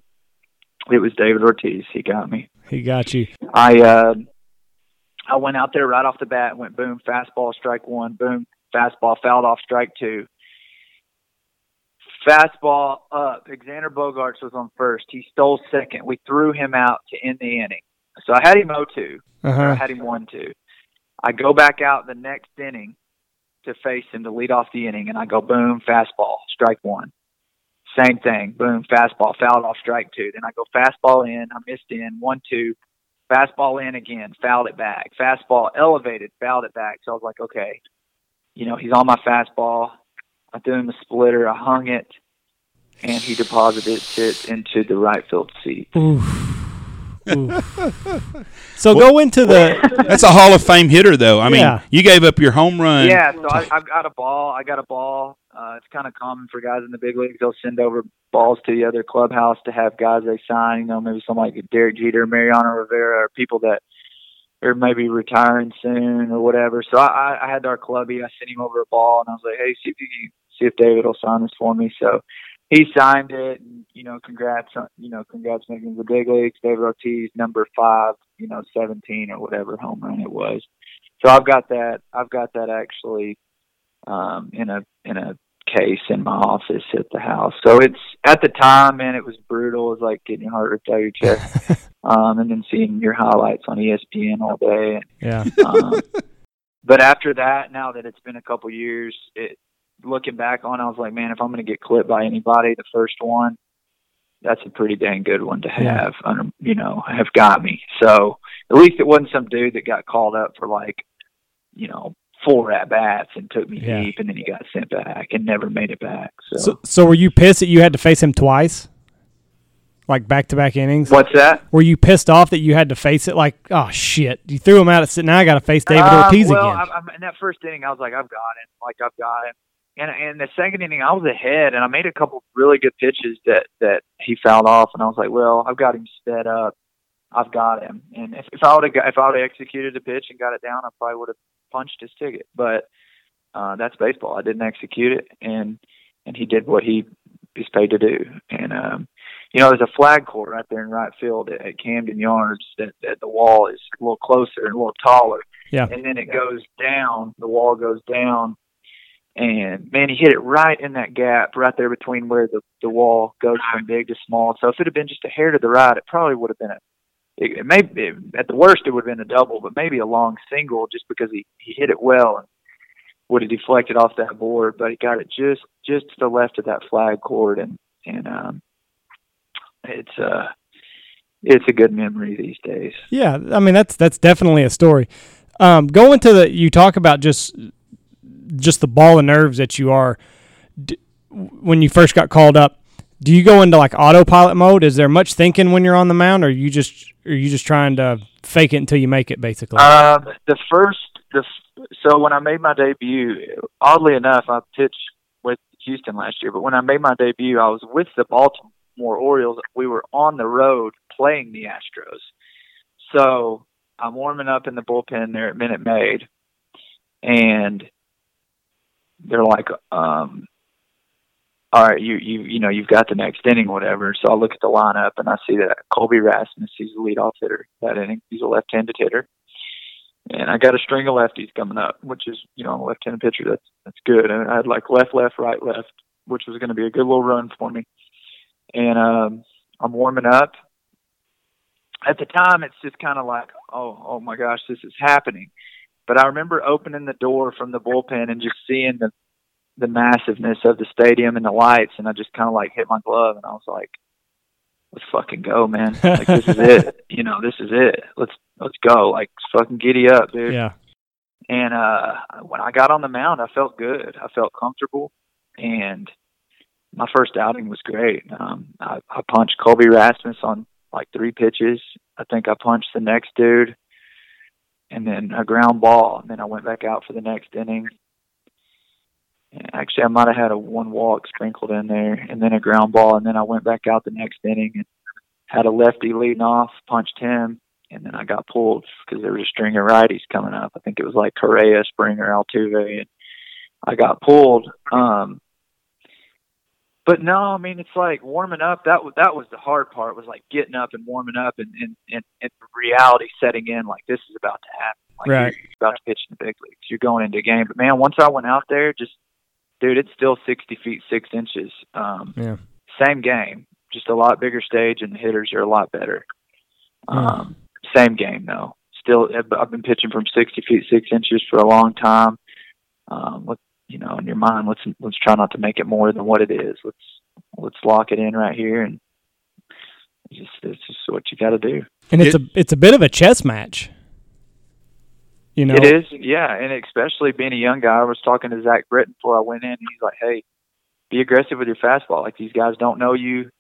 it was David Ortiz. He got me. he got you. I uh, I went out there right off the bat, went boom, fastball, strike one, boom, fastball, fouled off, strike two. Fastball up. Xander Bogaerts was on first. He stole second. We threw him out to end the inning. So I had him 0-2. Uh or I had him 1-2. I go back out the next inning to face him to lead off the inning, and I go boom, fastball, strike one. Same thing, boom, fastball, fouled off, strike two. Then I go fastball in, I missed in, one, two, fastball in again, fouled it back. Fastball elevated, fouled it back. So I was like, okay, you know, he's on my fastball. I threw him a splitter, I hung it, and he deposited it into the right field seat. Oof. Oof. So go into the. [LAUGHS] That's a Hall of Fame hitter, though. I mean, Yeah. you gave up your home run. Yeah, so I, I've got a ball. I got a ball. Uh, it's kind of common for guys in the big leagues. They'll send over balls to the other clubhouse to have guys they sign. You know, maybe someone like Derek Jeter, Mariano Rivera, or people that are maybe retiring soon or whatever. So I, I had our clubby. I sent him over a ball, and I was like, "Hey, see if you see if David will sign this for me." So he signed it. And, you know, congrats on you know, congrats making the big leagues. David Ortiz, number five, you know, seventeen or whatever home run it was. So I've got that. I've got that actually um, in a in a case in my office at the house. So it's at the time, man, it was brutal. It was like getting your heart ripped out of your chest, [LAUGHS] um, and then seeing your highlights on ESPN all day. Yeah. [LAUGHS] Um, but after that, now that it's been a couple years, it looking back on, I was like, man, if I'm going to get clipped by anybody, the first one, that's a pretty dang good one to Yeah. have. Under, you know, have got me. So at least it wasn't some dude that got called up for like, you know, four at bats and took me Yeah. deep, and then he got sent back and never made it back. So, So, so were you pissed that you had to face him twice, like back to back innings? what's that? Were you pissed off that you had to face it? Like, oh shit, you threw him out at now I got to face David Uh, Ortiz well, again. I, in that first inning, I was like, I've got him. Like I've got him. And and the second inning, I was ahead, and I made a couple really good pitches that that he fouled off, and I was like, well, I've got him sped up. I've got him. And if, if I would have if I would have executed the pitch and got it down, I probably would have punched his ticket. But uh, that's baseball. I didn't execute it, and and he did what he is paid to do. And um, you know, there's a flag court right there in right field at, at Camden Yards. That, that the wall is a little closer and a little taller. Yeah. And then it goes down. The wall goes down. And man, he hit it right in that gap, right there between where the the wall goes from big to small. So if it had been just a hair to the right, it probably would have been a. It, it may it, at the worst it would have been a double, but maybe a long single, just because he he hit it well and would have deflected off that board. But he got it just just to the left of that flag court, and and um, it's uh, it's a good memory these days. Yeah, I mean that's that's definitely a story. Um, going to the you talk about just just the ball of nerves that you are d- when you first got called up. Do you go into like autopilot mode? Is there much thinking when you're on the mound, or you just are you just trying to fake it until you make it, basically? Um, the first, the so when I made my debut, oddly enough, I pitched with Houston last year. But when I made my debut, I was with the Baltimore Orioles. We were on the road playing the Astros. So I'm warming up in the bullpen there at Minute Maid, and they're like, um, all right, you you you know you've got the next inning, whatever. So I look at the lineup and I see that Colby Rasmus, he's the leadoff hitter that inning. He's a left-handed hitter, and I got a string of lefties coming up, which is you know a left-handed pitcher. That's that's good. And I had like left, left, right, left, which was going to be a good little run for me. And um, I'm warming up. At the time, it's just kind of like, oh, oh my gosh, this is happening. But I remember opening the door from the bullpen and just seeing the the massiveness of the stadium and the lights, and I just kind of like hit my glove, and I was like, "Let's fucking go, man! [LAUGHS] Like this is it. You know, this is it. Let's let's go. Like fucking giddy up, dude." yeah. And uh when I got on the mound, I felt good. I felt comfortable, and my first outing was great. Um, I, I punched Colby Rasmus on like three pitches. I think I punched the next dude, and then a ground ball. And then I went back out for the next inning. And actually, I might have had a one walk sprinkled in there, and then a ground ball. And then I went back out the next inning and had a lefty leading off, punched him, and then I got pulled because there was a string of righties coming up. I think it was like Correa, Springer, Altuve, and I got pulled. Um, but no, I mean it's like warming up. That was that was the hard part. Was like getting up and warming up, and and and, and reality setting in. Like this is about to happen. Like Right. you're about to pitch in the big leagues. You're going into a game. But man, once I went out there, just dude, it's still 60 feet six inches. Um, Yeah. Same game, just a lot bigger stage, and the hitters are a lot better. Yeah. Um, same game though. Still, I've been pitching from 60 feet six inches for a long time. Um, let you know, in your mind, let's let's try not to make it more than what it is. Let's let's lock it in right here, and it's just it's just what you got to do. And it's a it's a bit of a chess match. You know, It is, yeah, and especially being a young guy. I was talking to Zach Britton before I went in. He's like, "Hey, be aggressive with your fastball. Like these guys don't know you,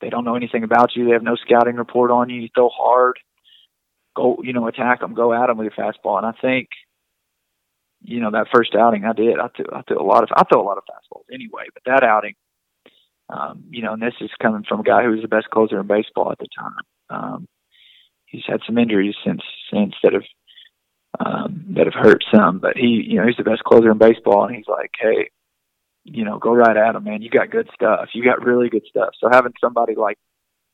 they don't know anything about you. They have no scouting report on you. You throw hard, go, you know, attack them, go at them with your fastball." And I think, you know, that first outing I did, I threw, I threw a lot of, I throw a lot of fastballs anyway. But that outing, um, you know, and this is coming from a guy who was the best closer in baseball at the time. Um, he's had some injuries since since that have um, that have hurt some. But he, you know, he's the best closer in baseball, and he's like, hey, you know, go right at him, man. You got good stuff. You got really good stuff. So having somebody like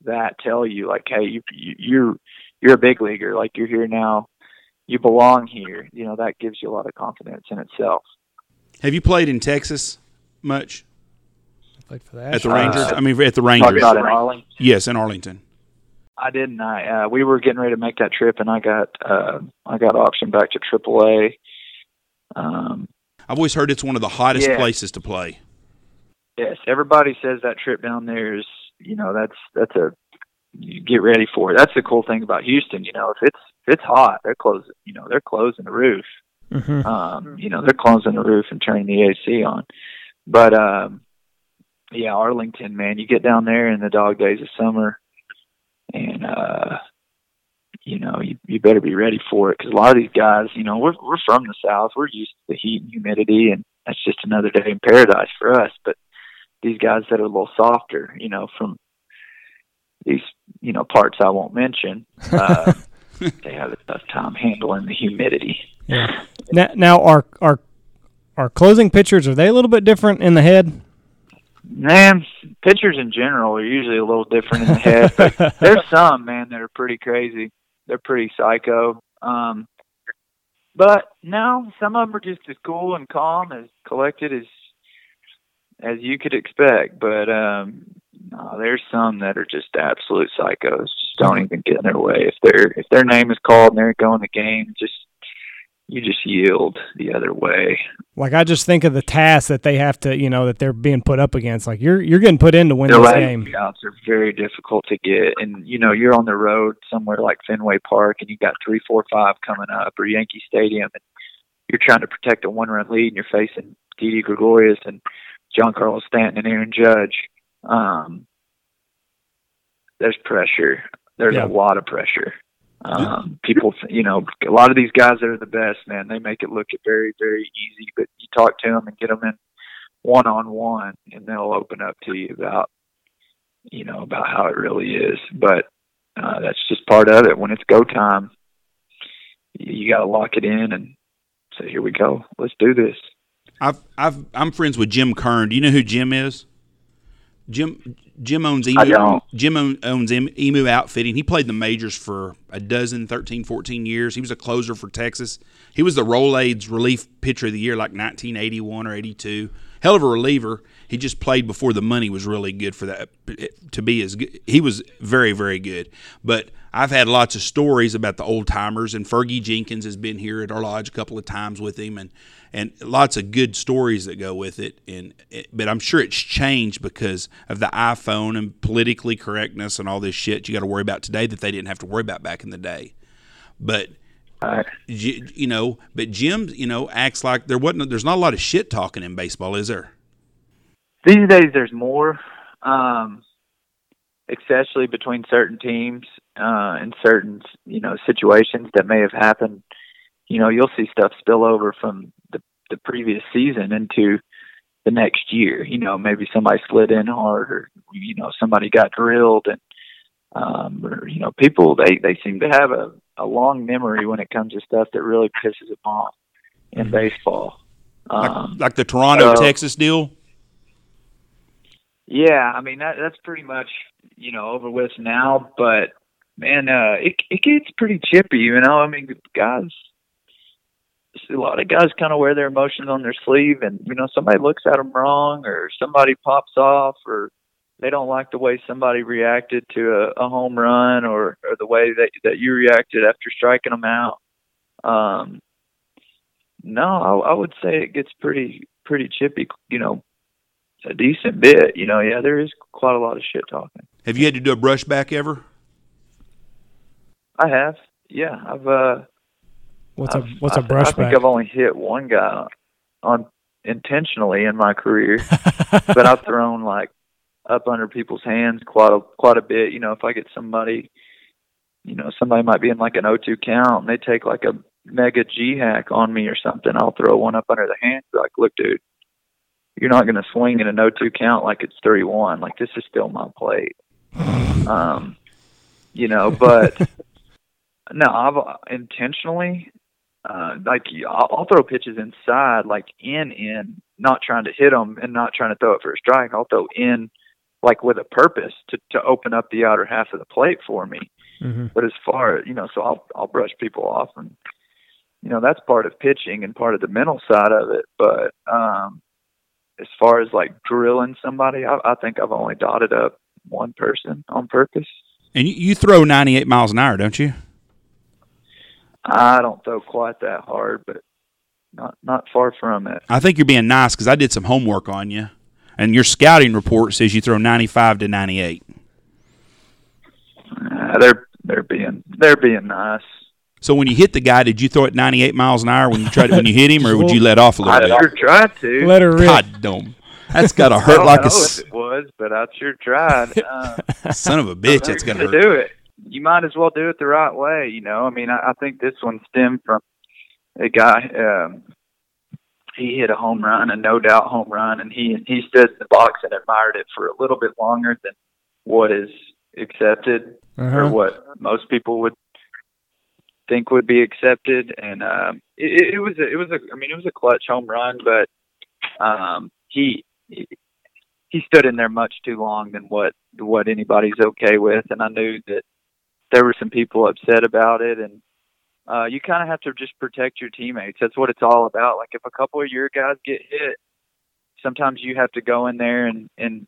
that tell you, like, hey, you, you you're you're a big leaguer. Like you're here now. You belong here. You know, that gives you a lot of confidence in itself. Have you played in Texas much I Played for that. at the Uh, Rangers? I mean, at the Rangers. about in Arlington. Yes, in Arlington. I didn't. I uh, we were getting ready to make that trip, and I got uh, I got optioned back to AAA. Um, I've always heard it's one of the hottest Yeah. places to play. Yes, everybody says that trip down there is, you know, that's that's a you get ready for it. That's the cool thing about Houston. You know, if it's if it's hot, they're closing. You know, they're closing the roof. Mhm. Um, you know, they're closing the roof and turning the AC on. But um, yeah, Arlington, man, you get down there in the dog days of summer, and uh, you know, you you better be ready for it because a lot of these guys, you know, we're we're from the south, we're used to the heat and humidity, and that's just another day in paradise for us. But these guys that are a little softer, you know, from these you know parts I won't mention, uh, [LAUGHS] [LAUGHS] they have a tough time handling the humidity. Yeah. Now, now our our our closing pitchers are they a little bit different in the head? Man, pitchers in general are usually a little different in the head, but [LAUGHS] there's some man that are pretty crazy. They're pretty psycho. Um, but no, some of them are just as cool and calm, as collected as as you could expect. But um, no, there's some that are just absolute psychos. Just don't even get in their way. If their if their name is called and they're going the game, just you just yield the other way. Like I just think of the task that they have to, you know, that they're being put up against. Like you're you're getting put in to win the this game. outs are very difficult to get, and you know you're on the road somewhere like Fenway Park, and you got three, four, five coming up, or Yankee Stadium, and you're trying to protect a one-run lead, and you're facing Didi Gregorius and Giancarlo Stanton and Aaron Judge. Um, there's pressure. There's Yeah. a lot of pressure. Um, people, you know, a lot of these guys that are the best, man, they make it look very, very easy. But you talk to them and get them in one on one, and they'll open up to you about, you know, about how it really is. But uh, that's just part of it. When it's go time, you, you got to lock it in and say, "Here we go. Let's do this." I've I've I'm friends with Jim Kern. Do you know who Jim is? Jim Jim owns Emu. Jim own, owns Em- Emu Outfitting. He played the majors for a dozen, 13, 14 years. He was a closer for Texas. He was the Rolaids relief pitcher of the year, like 1981 or 82. Hell of a reliever. He just played before the money was really good for that to be as good. He was very, very good. But I've had lots of stories about the old timers, and Fergie Jenkins has been here at our lodge a couple of times with him, and and lots of good stories that go with it. And it, but I'm sure it's changed because of the iPhone and politically correctness and all this shit you got to worry about today that they didn't have to worry about back in the day. But Right. J- you know, but Jim, you know, acts like there wasn't. There's not a lot of shit talking in baseball, is there? these days there's more um especially between certain teams uh in certain you know situations that may have happened you know you'll see stuff spill over from the previous season into the next year you know maybe somebody slid in hard or you know somebody got drilled and um or, you know people they they seem to have a a long memory when it comes to stuff that really pisses them off in baseball Like, um like the Toronto so- Texas deal. Yeah, I mean that that's pretty much you know over with now. But man, uh, it it gets pretty chippy. You know, I mean, guys, a lot of guys kind of wear their emotions on their sleeve, and you know, somebody looks at them wrong, or somebody pops off, or they don't like the way somebody reacted to a, a home run, or or the way that that you reacted after striking them out. Um, no, I, I would say it gets pretty pretty chippy. You know, a decent bit. You know, yeah, there is quite a lot of shit talking. Have you had to do a brushback ever? I have, yeah. I've uh, What's a I've- a what's a I, I think brushback? I've only hit one guy on intentionally in my career, but I've [LAUGHS] thrown like up under people's hands quite a quite a bit. You know, if I get somebody, you know, somebody might be in like an O2 count and they take like a mega G hack on me or something, I'll throw one up under the hand. Like, look, dude, you're not going to swing in an O2 count like it's 31. Like this is still my plate. Um, you know, but [LAUGHS] no, I've uh, intentionally uh, like I'll, I'll throw pitches inside, like in in, not trying to hit them and not trying to throw it for a strike. I'll throw in, like with a purpose to to open up the outer half of the plate for me. hmm But as far you know, so I'll I'll brush people off, and you know that's part of pitching and part of the mental side of it. But um, as far as like drilling somebody, I, I think I've only dotted up one person on purpose. And you, you throw 98 miles an hour, don't you? I don't throw quite that hard, but not not far from it. I think you're being nice because I did some homework on you, and your scouting report says you throw 95 to 98. Uh, they're they're being they're being nice. So when you hit the guy, did you throw it 98 miles an hour when you tried when you hit him, or would you let off a I little bit? I sure tried to. Let her rip. God damn, that's got to [LAUGHS] I hurt don't like know a s- if it was, but I sure tried. [LAUGHS] Uh, son of a bitch. That's to gonna hurt. do it. You might as well do it the right way. You know, I mean, I, I think this one stemmed from a guy. Um, he hit a home run, a no doubt home run, and he he stood in the box and admired it for a little bit longer than what is accepted or Uh-huh. what most people would think would be accepted. And um, it, it was a, it was a I mean it was a clutch home run, but um, he he he stood in there much too long than what what anybody's okay with. And I knew that there were some people upset about it, and uh, you kind of have to just protect your teammates. That's what it's all about. Like if a couple of your guys get hit, sometimes you have to go in there and and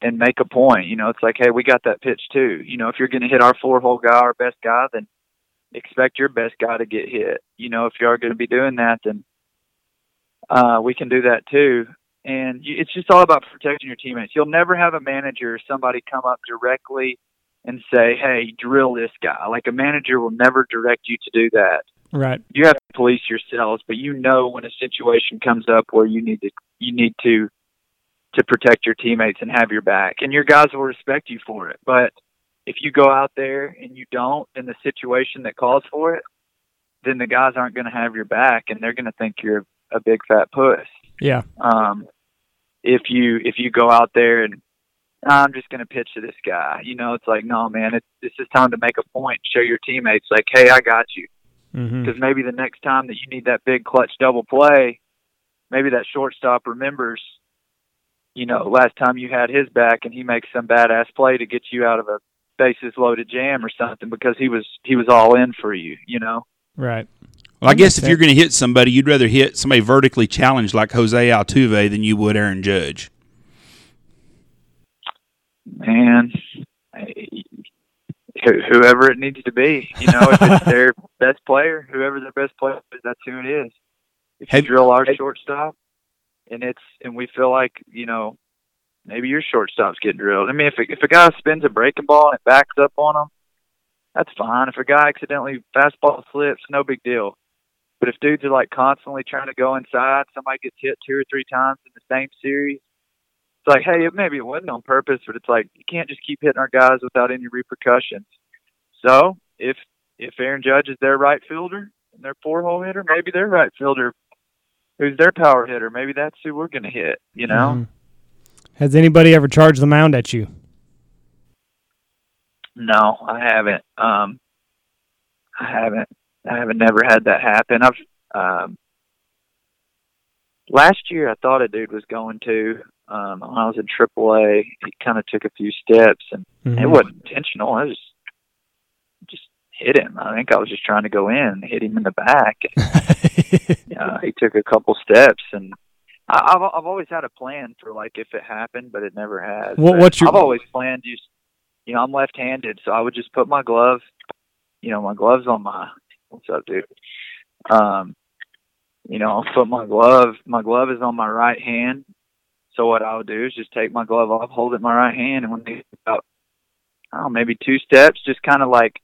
and make a point. You know, it's like, hey, we got that pitch too. You know, if you're going to hit our four hole guy, our best guy, then expect your best guy to get hit. You know, if you are going to be doing that, then uh, we can do that too. And you, it's just all about protecting your teammates. You'll never have a manager or somebody come up directly and say, "Hey, drill this guy." Like a manager will never direct you to do that Right. you have to police yourselves, but you know when a situation comes up where you need to you need to to protect your teammates and have your back, and your guys will respect you for it. But if you go out there and you don't in the situation that calls for it, then the guys aren't going to have your back, and they're going to think you're a big fat puss. Yeah. Um, if you if you go out there and I'm just going to pitch to this guy, you know, it's like, no, man, it's this is time to make a point, show your teammates, like, hey, I got you, Mm-hmm. because maybe the next time that you need that big clutch double play, maybe that shortstop remembers, you know, last time you had his back and he makes some badass play to get you out of a bases loaded jam or something because he was he was all in for you, you know. Right. Well, I guess if you're going to hit somebody, you'd rather hit somebody vertically challenged like Jose Altuve than you would Aaron Judge. Man, wh- whoever it needs to be, you know, if it's their [LAUGHS] best player, whoever their best player is, that's who it is. If you Have- drill our shortstop, and it's and we feel like you know maybe your shortstop's getting drilled. I mean, if a, if a guy spins a breaking ball and it backs up on him, that's fine. If a guy accidentally fastball slips, no big deal. But if dudes are like constantly trying to go inside, somebody gets hit two or three times in the same series, it's like, hey, it maybe it wasn't on purpose, but it's like you can't just keep hitting our guys without any repercussions. So if if Aaron Judge is their right fielder and their four hole hitter, maybe their right fielder who's their power hitter, maybe that's who we're gonna hit, you know? Mhm. Has anybody ever charged the mound at you? No, I haven't. Um I haven't I haven't never had that happen. I've um last year I thought a dude was going to um when I was in AAA, he kind of took a few steps and Mhm. It wasn't intentional. I just just hit him. I think I was just trying to go in and hit him in the back. uh, [LAUGHS] he took a couple steps, and I, I've I've always had a plan for like if it happened, but it never has. What- what's your- I've always planned just you know I'm left-handed, so I would just put my glove, you know, my gloves on my what's up, dude. Um, you know, I'll put my glove. My glove is on my right hand. So what I would do is just take my glove off, hold it in my right hand, and when they get about oh, maybe two steps, just kind of like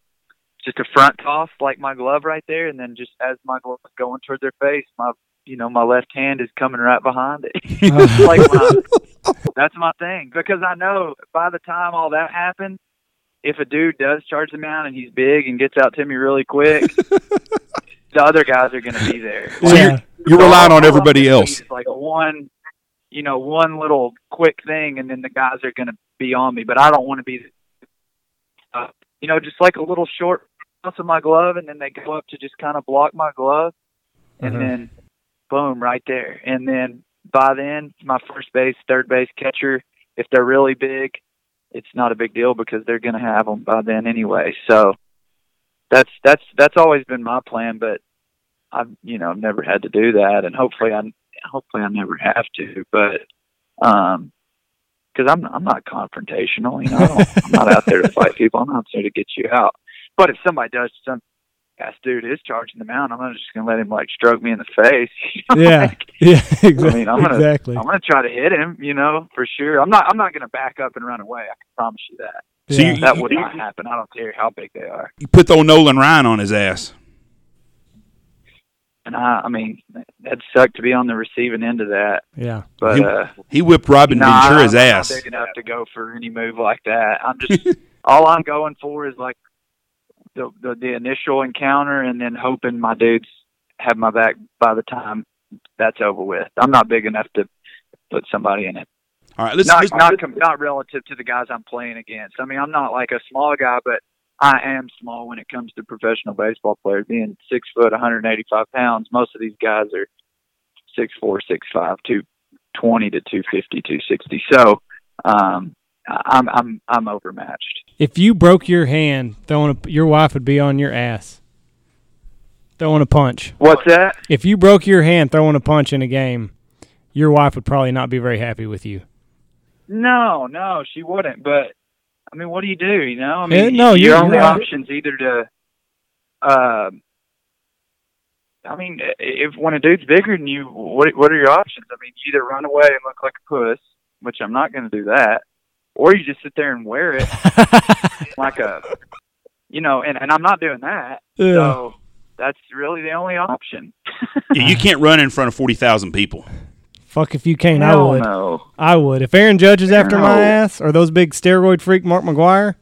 just a front toss like my glove right there, and then just as my glove is going toward their face, my you know my left hand is coming right behind it. [LAUGHS] like my, that's my thing because I know by the time all that happens, if a dude does charge the mound and he's big and gets out to me really quick, [LAUGHS] the other guys are going to be there. So Yeah. you're, you're relying on everybody else. like a one, you know, one little quick thing, and then the guys are going to be on me. But I don't want to be, uh, you know, just like a little short toss of my glove, and then they go up to just kind of block my glove, and Mhm. then boom, right there. And then by then, my first base, third base, catcher, if they're really big, it's not a big deal because they're going to have them by then anyway. So that's that's that's always been my plan, but I've you know I've never had to do that, and hopefully I hopefully I never have to. But um, because I'm I'm not confrontational, you know, I I'm not out there to fight [LAUGHS] people. I'm out there to get you out. But if somebody does some ass dude is charging the mound, I'm not just gonna let him like stroke me in the face. [LAUGHS] you know, Yeah. like, [LAUGHS] Yeah. Exactly. I mean, I'm gonna- exactly. I'm gonna try to hit him, you know, for sure. I'm not I'm not gonna back up and run away. I can promise you that. So Yeah. you- That would not happen. I don't care how big they are. You put the old Nolan Ryan on his ass. And I I mean that'd suck to be on the receiving end of that. yeah. But He- uh He whipped Robin nah, Ventura's I'm ass. not big enough to go for any move like that. I'm just [LAUGHS] all I'm going for is like the, the the initial encounter and then hoping my dudes have my back by the time that's over with. I'm not big enough to put somebody in it. All right, let's, not let's not com- not relative to the guys I'm playing against. I mean, I'm not like a small guy, but I am small when it comes to professional baseball players. Being six foot, 185 pounds, most of these guys are six four, six five, two twenty to two fifty, two sixty. So um, I'm I'm I'm overmatched. If you broke your hand throwing a, your wife would be on your ass. Throwing a punch. What's that? If you broke your hand throwing a punch in a game, your wife would probably not be very happy with you. No, no, she wouldn't. But I mean, what do you do? You know, I Yeah, mean, no, your you're only right. options either to, um, I mean, if when a dude's bigger than you, what what are your options? I mean, you either run away and look like a puss, which I'm not going to do that, or you just sit there and wear it [LAUGHS] like a, you know, and and I'm not doing that. Yeah. So that's really the only option. yeah, you [LAUGHS] can't run in front of forty thousand people. Fuck if you can't. I would. no. I would. If Aaron Judge is after my ass or those big steroid freak Mark McGwire,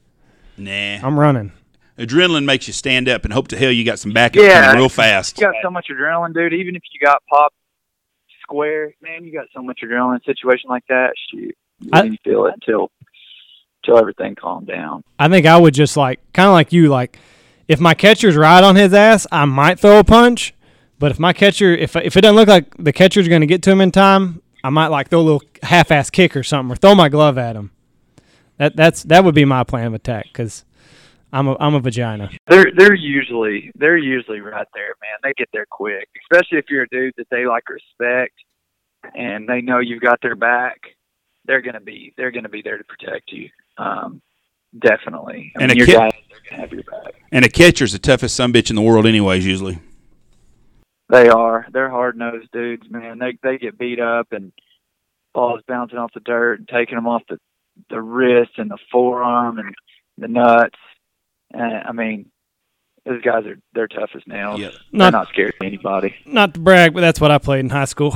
Nah. I'm running. Adrenaline makes you stand up and hope to hell you got some backup Yeah. coming real fast. You got so much adrenaline, dude. Even if you got popped square, man, you got so much adrenaline in a situation like that. Shoot, you I- didn't feel it until until everything calmed down. I think I would just like kind of like you like if my catcher's right on his ass, I might throw a punch. But if my catcher, if if it doesn't look like the catcher's going to get to him in time, I might like throw a little half-ass kick or something, or throw my glove at him. That that's that would be my plan of attack because I'm a I'm a vagina. They're they're usually they're usually right there, man. They get there quick, especially if you're a dude that they like respect and they know you've got their back. They're gonna be they're gonna be there to protect you. Um, definitely. I And mean, a your kid- guys are gonna have your back. And a catcher's the toughest some bitch in the world, anyways. Usually. They are. They're hard nosed dudes, man. They they get beat up and balls bouncing off the dirt and taking them off the the wrist and the forearm and the nuts. And I mean, those guys are they're tough as nails. Yeah. They're Not not scared of anybody. not to brag, but that's what I played in high school.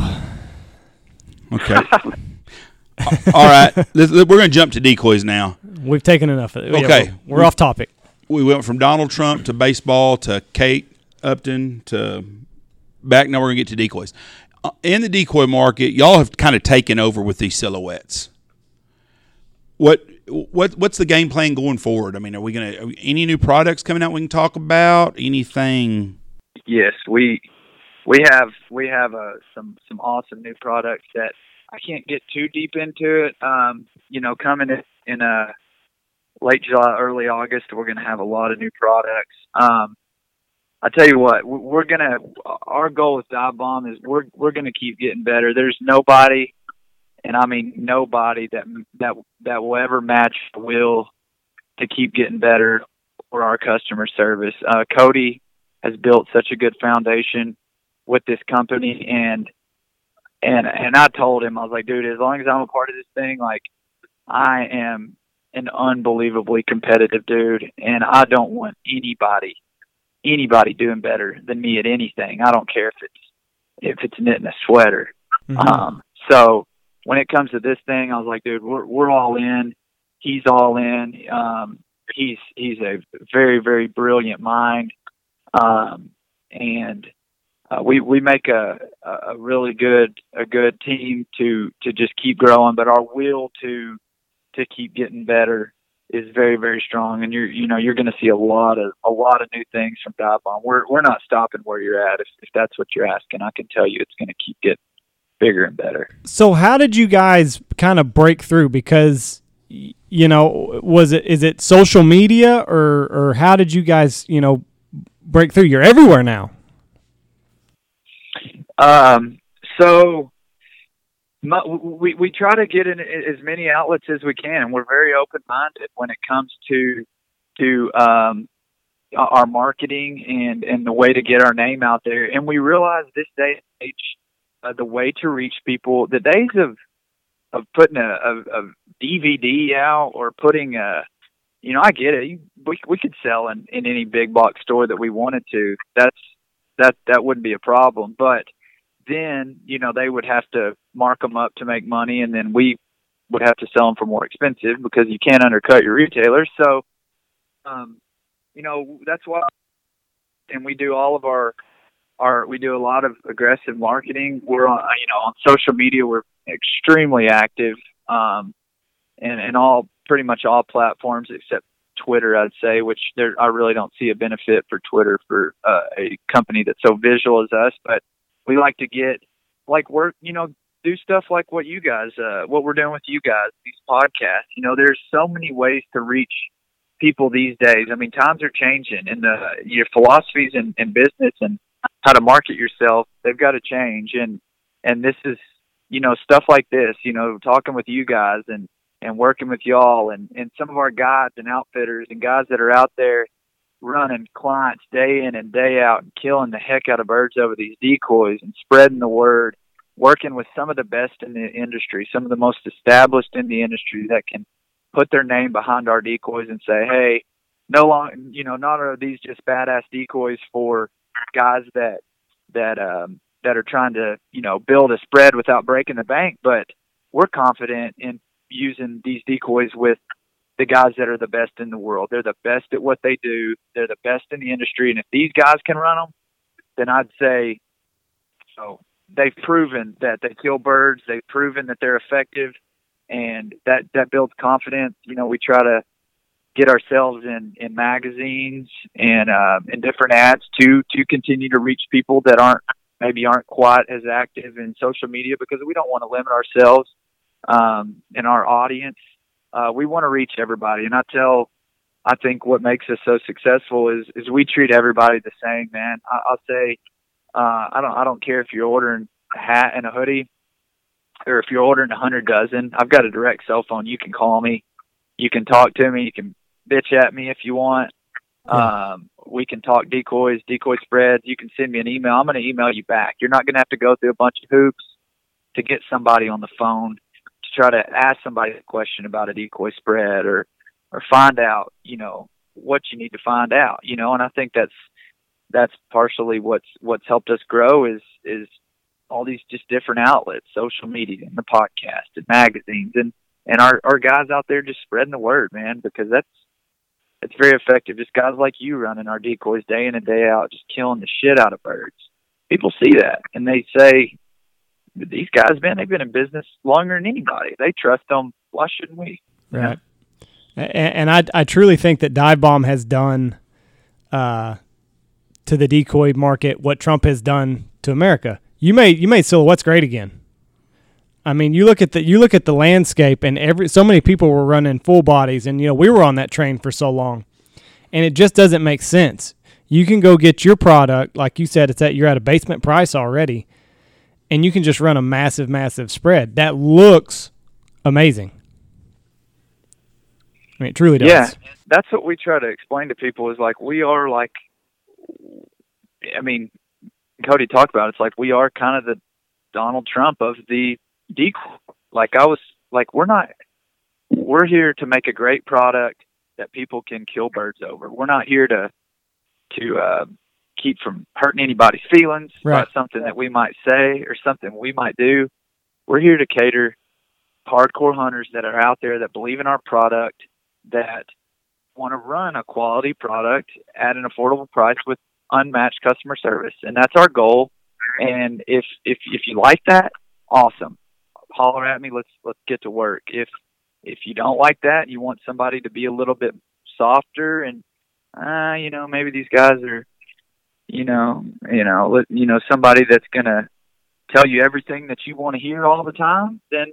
Okay. [LAUGHS] All right. We're going to jump to decoys now. We've taken enough of it. Yeah, Okay. we're, we're off topic. We went from Donald Trump to baseball to Kate Upton to back. Now we're going to get to decoys. Uh, In the decoy market, y'all have kind of taken over with these silhouettes. What what what's the game plan going forward? I mean, are we going to any new products coming out we can talk about? Anything? Yes, we we have we have uh, some some awesome new products that I can't get too deep into it. Um, you know, coming in, in uh, late July, early August, we're going to have a lot of new products. Um, I tell you what, we- we're gonna. Our goal with Divebomb is we're we're gonna keep getting better. There's nobody, and I mean nobody that that that will ever match will to keep getting better for our customer service. Uh, Cody has built such a good foundation with this company, and and and I told him I was like, dude, as long as I'm a part of this thing, like I am an unbelievably competitive dude, and I don't want anybody anybody doing better than me at anything. I don't care if it's if it's knitting a sweater. Mhm. Um, so when it comes to this thing, I was like, dude, we're we're all in. He's all in. Um, he's he's a very very brilliant mind, um, and uh, we we make a a really good a good team to to just keep growing. But our will to to keep getting better is very very strong, and you're you know you're going to see a lot of a lot of new things from Divebomb. We're we're not stopping where you're at. If if that's what you're asking, I can tell you it's going to keep getting bigger and better. So how did you guys kind of break through? Because you know, was it is it social media or or how did you guys you know break through? You're everywhere now. Um, so we we try to get in as many outlets as we can. We're very open minded when it comes to to um, our marketing and and the way to get our name out there. And we realize this day and age, uh, the way to reach people, the days of of putting a, a, a DVD out or putting a you know, I get it. We we could sell in, in any big box store that we wanted to. That's that that wouldn't be a problem. But then you know they would have to mark them up to make money, and then we would have to sell them for more expensive because you can't undercut your retailers. So, um, you know that's why, and we do all of our our we do a lot of aggressive marketing. We're on you know on social media. We're extremely active, um, and and all pretty much all platforms except Twitter, I'd say, which there I really don't see a benefit for Twitter for uh, a company that's so visual as us. But we like to get like work, you know, do stuff like what you guys, uh, what we're doing with you guys, these podcasts. You know, there's so many ways to reach people these days. I mean, times are changing, and the your philosophies in, in business and how to market yourself, they've got to change. And and this is, you know, stuff like this. You know, talking with you guys and and working with y'all and, and some of our guides and outfitters and guys that are out there running clients day in and day out and killing the heck out of birds over these decoys and spreading the word, working with some of the best in the industry, some of the most established in the industry that can put their name behind our decoys and say, hey, no long, you know, not are these just badass decoys for guys that that um, that are trying to you know build a spread without breaking the bank, but we're confident in using these decoys with the guys that are the best in the world. They're the best at what they do. They're the best in the industry, and if these guys can run them, then I'd say so. They've proven that they kill birds. They've proven that they're effective, and that that builds confidence. You know, we try to get ourselves in in magazines and uh, in different ads to to continue to reach people that aren't maybe aren't quite as active in social media because we don't want to limit ourselves um, in our audience. Uh, we want to reach everybody, and I tell, I think what makes us so successful is is we treat everybody the same, man. I, I'll say, uh, I don't I don't care if you're ordering a hat and a hoodie, or if you're ordering a hundred dozen. I've got a direct cell phone. You can call me, you can talk to me, you can bitch at me if you want. Um, we can talk decoys, decoy spreads. You can send me an email. I'm going to email you back. You're not going to have to go through a bunch of hoops to get somebody on the phone to try to ask somebody a question about a decoy spread or or find out, you know, what you need to find out, you know, and I think that's that's partially what's what's helped us grow is is all these just different outlets, social media and the podcast and magazines and and our our guys out there just spreading the word, man, because that's it's very effective. Just guys like you running our decoys day in and day out, just killing the shit out of birds. People see that and they say, "These guys, man, they've been in business longer than anybody. They trust them. Why shouldn't we?" Right. And, and I I truly think that Divebomb has done uh, to the decoy market what Trump has done to America. You made you made silhouettes great again. I mean, you look at the you look at the landscape, and every so many people were running full bodies, and you know we were on that train for so long, and it just doesn't make sense. You can go get your product, like you said, it's at you're at a basement price already, and you can just run a massive, massive spread that looks amazing. I mean, it truly does. Yeah, that's what we try to explain to people is like we are like, I mean, Cody talked about it, it's like we are kind of the Donald Trump of the decoy. Like I was like we're not we're here to make a great product that people can kill birds over. We're not here to to uh, keep from hurting anybody's feelings Right. about something that we might say or something we might do. We're here to cater hardcore hunters that are out there that believe in our product that want to run a quality product at an affordable price with unmatched customer service and that's our goal. And if if if you like that awesome. Holler at me. Let's let's get to work. If if you don't like that you want somebody to be a little bit softer and uh you know maybe these guys are you know you know let, you know somebody that's going to tell you everything that you want to hear all the time then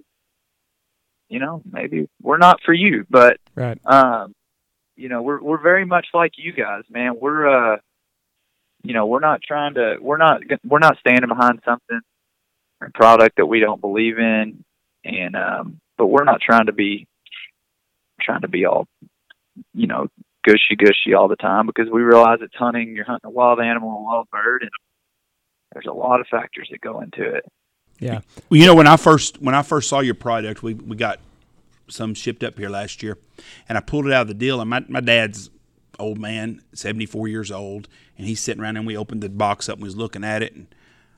you know maybe we're not for you. But Right. um you know we're we're very much like you guys man. We're uh you know we're not trying to we're not we're not standing behind something or product that we don't believe in and um but we're not trying to be trying to be all you know gushy gushy all the time because we realize it's hunting you're hunting a wild animal a wild bird and there's a lot of factors that go into it Yeah. Well, you know, when I first when I first saw your product, we we got some shipped up here last year, and I pulled it out of the deal. And my my dad's old man, seventy four years old, and he's sitting around and we opened the box up and was looking at it, and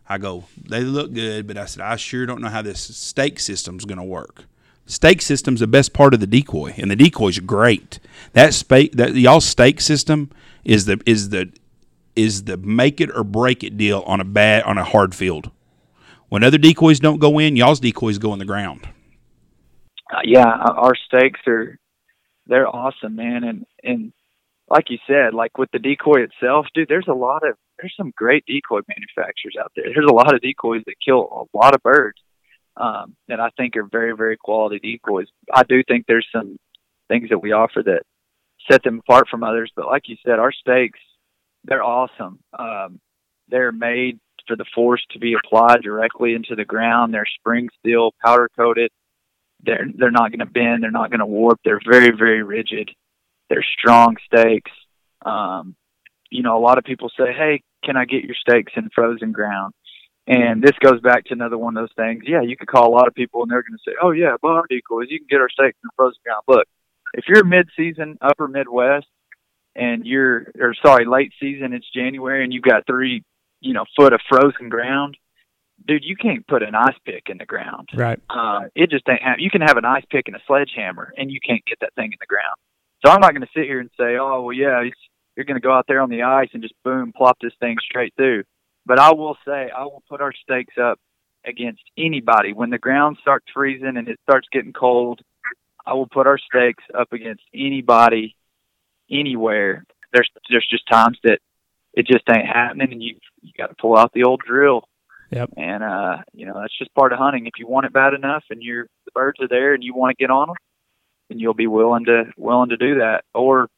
I go, they look good, but I said I sure don't know how this stake system's going to work. Stake system's the best part of the decoy, and the decoy's great. That spa- that y'all stake system is the is the is the make it or break it deal on a bad on a hard field. When other decoys don't go in, y'all's decoys go in the ground. uh, yeah, our stakes are they're awesome, man, and and like you said, like with the decoy itself, dude, there's a lot of there's some great decoy manufacturers out there. There's a lot of decoys that kill a lot of birds um, that I think are very very quality decoys. I do think there's some things that we offer that set them apart from others, but like you said, our stakes they're awesome. Um, they're made for the force to be applied directly into the ground. They're spring steel, powder coated they're they're not going to bend they're not going to warp they're very very rigid they're strong stakes um you know a lot of people say hey can i get your stakes in frozen ground and this goes back to another one of those things yeah you could call a lot of people and they're going to say oh yeah bar decoys you can get our stakes in frozen ground look if you're mid season upper midwest and you're or sorry late season it's january and you've got three you know foot of frozen ground dude, you can't put an ice pick in the ground. Right. Uh, it just ain't. hap- You can have an ice pick and a sledgehammer, and you can't get that thing in the ground. So I'm not going to sit here and say, oh well, yeah, you're going to go out there on the ice and just boom, plop this thing straight through. But I will say, I will put our stakes up against anybody when the ground starts freezing and it starts getting cold. I will put our stakes up against anybody, anywhere. There's there's just times that it just ain't happening, and you you got to pull out the old drill. Yep. And uh, you know that's just part of hunting. If you want it bad enough, and you're the birds are there, and you want to get on them, then you'll be willing to willing to do that, or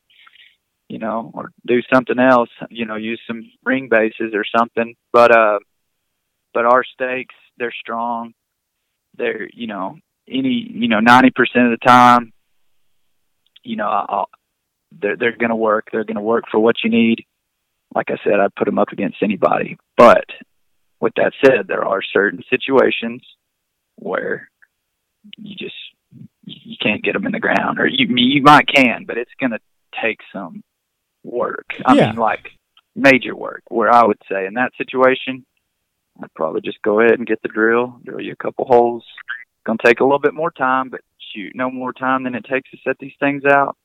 you know, or do something else. You know, use some ring bases or something. But uh, but our stakes they're strong. They're you know any you know ninety percent of the time, you know I'll, they're they're going to work. They're going to work for what you need. Like I said, I'd put them up against anybody. But with that said, there are certain situations where you just you can't get them in the ground, or you you might can, but it's going to take some work. I Yeah. mean, like major work. Where I would say in that situation, I'd probably just go ahead and get the drill, drill you a couple holes. It's going to take a little bit more time, but shoot, no more time than it takes to set these things out.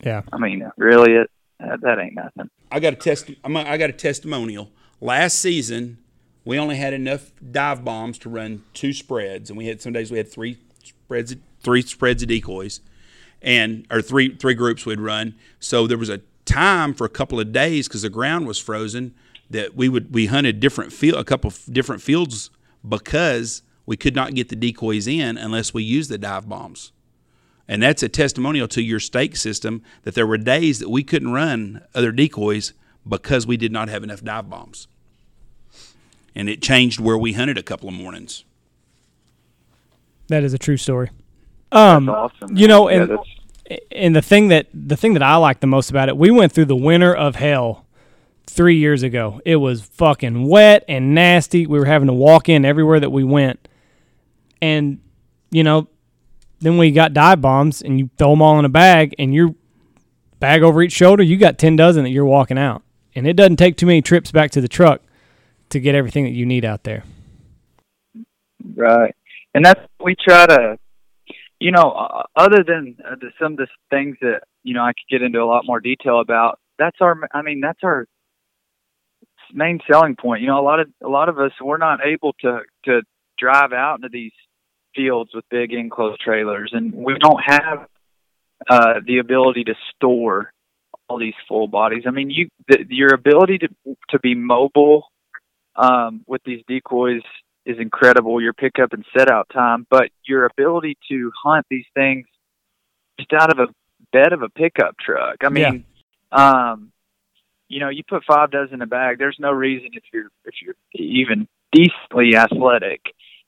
Yeah. I mean, really, it that, that ain't nothing. I got a test. I'm a, I got a testimonial. Last season, we only had enough dive bombs to run two spreads, and we had some days we had three spreads, three spreads of decoys, and or three three groups we'd run. So there was a time for a couple of days because the ground was frozen that we would we hunted different field a couple different fields because we could not get the decoys in unless we used the dive bombs. And that's a testimonial to your stake system that there were days that we couldn't run other decoys because we did not have enough dive bombs. And it changed where we hunted a couple of mornings. That is a true story. Um, That's awesome. you know, Yeah, and that's- and the thing that the thing that I like the most about it, we went through the winter of hell three years ago. It was fucking wet and nasty. We were having to walk in everywhere that we went, and you know, then we got dive bombs, and you throw them all in a bag, and your bag over each shoulder, you got ten dozen that you're walking out, and it doesn't take too many trips back to the truck to get everything that you need out there. Right. And that's we try to, you know, other than uh, some of the things that you know I could get into a lot more detail about. That's our. I mean, that's our main selling point. You know, a lot of a lot of us we're not able to to drive out into these fields with big enclosed trailers, and we don't have uh, the ability to store all these full bodies. I mean, you the, your ability to to be mobile um, with these decoys is incredible. Your pickup and set out time, but your ability to hunt these things just out of a bed of a pickup truck. I mean, um, you know, you put five dozen in a bag. There's no reason if you're if you're even decently athletic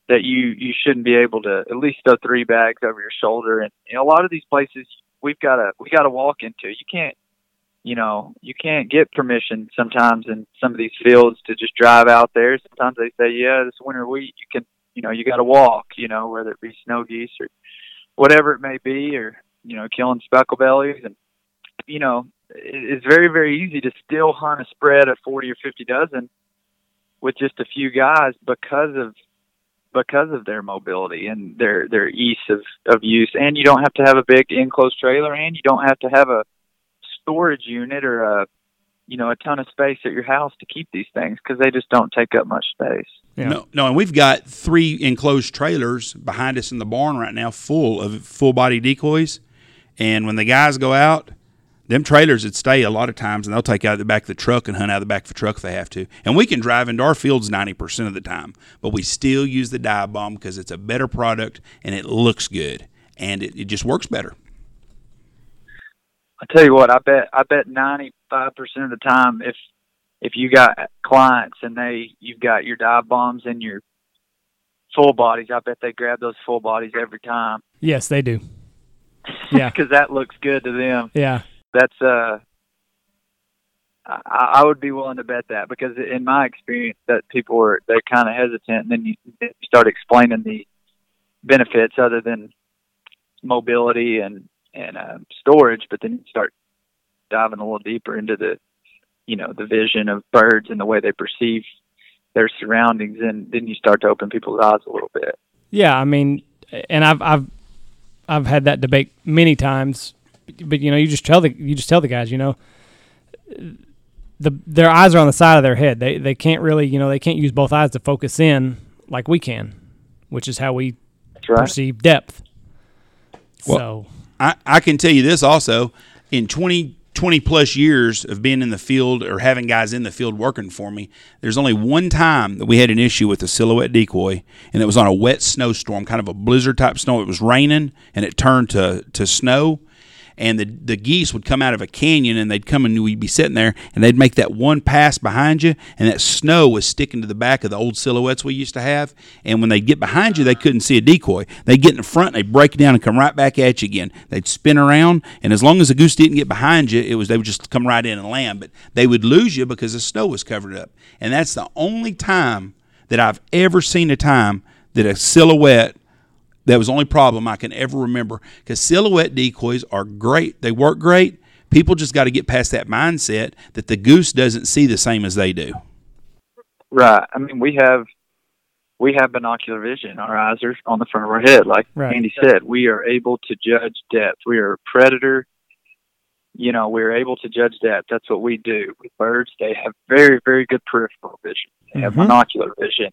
that you you shouldn't be able to at least throw three bags over your shoulder. And you know, a lot of these places we've got to we got to walk into. You can't you know, you can't get permission sometimes in some of these fields to just drive out there. Sometimes they say, yeah, this winter wheat, you can, you know, you got to walk, you know, whether it be snow geese or whatever it may be, or, you know, killing speckle bellies. And, you know, it's very, very easy to still hunt a spread of 40 or 50 dozen with just a few guys because of, because of their mobility and their, their ease of, of use. And you don't have to have a big enclosed trailer and you don't have to have a, storage unit or a you know a ton of space at your house to keep these things because they just don't take up much space. Yeah. No, no, and we've got three enclosed trailers behind us in the barn right now, full of full body decoys. And when the guys go out, them trailers would stay a lot of times, and they'll take out the back of the truck and hunt out the back of the truck if they have to. And we can drive into our fields ninety percent of the time, but we still use the dive bomb because it's a better product and it looks good and it, it just works better. I tell you what, I bet I bet ninety five percent of the time if if you got clients and they you've got your dive bombs and your full bodies, I bet they grab those full bodies every time Yes, they do. [LAUGHS] Yeah. because that looks good to them. Yeah. That's uh. I, I would be willing to bet that because in my experience, that people are they're kind of hesitant, and then you, you start explaining the benefits other than mobility and and uh, storage, but then you start diving a little deeper into the, you know, the vision of birds and the way they perceive their surroundings, and then you start to open people's eyes a little bit. Yeah, I mean, and I've I've I've had that debate many times, but you know, you just tell the you just tell the guys, you know, the their eyes are on the side of their head. They they can't really, you know, they can't use both eyes to focus in like we can, which is how we right. perceive depth. Well- so I, I can tell you this also in 20, 20 plus years of being in the field or having guys in the field working for me, there's only one time that we had an issue with a silhouette decoy, and it was on a wet snowstorm, kind of a blizzard type snow. It was raining and it turned to, to snow. And the, the geese would come out of a canyon and they'd come and we'd be sitting there and they'd make that one pass behind you and that snow was sticking to the back of the old silhouettes we used to have. And when they'd get behind you, they couldn't see a decoy. They'd get in the front, they'd break down and come right back at you again. They'd spin around, and as long as the goose didn't get behind you, it was they would just come right in and land. But they would lose you because the snow was covered up. And that's the only time that I've ever seen a time that a silhouette that was the only problem I can ever remember because silhouette decoys are great. They work great. People just got to get past that mindset that the goose doesn't see the same as they do. Right. I mean, we have we have binocular vision. Our eyes are on the front of our head, like Right. Andy said. We are able to judge depth. We are a predator. You know, we're able to judge depth. That's what we do with birds. They have very, very good peripheral vision. They have Mhm. binocular vision,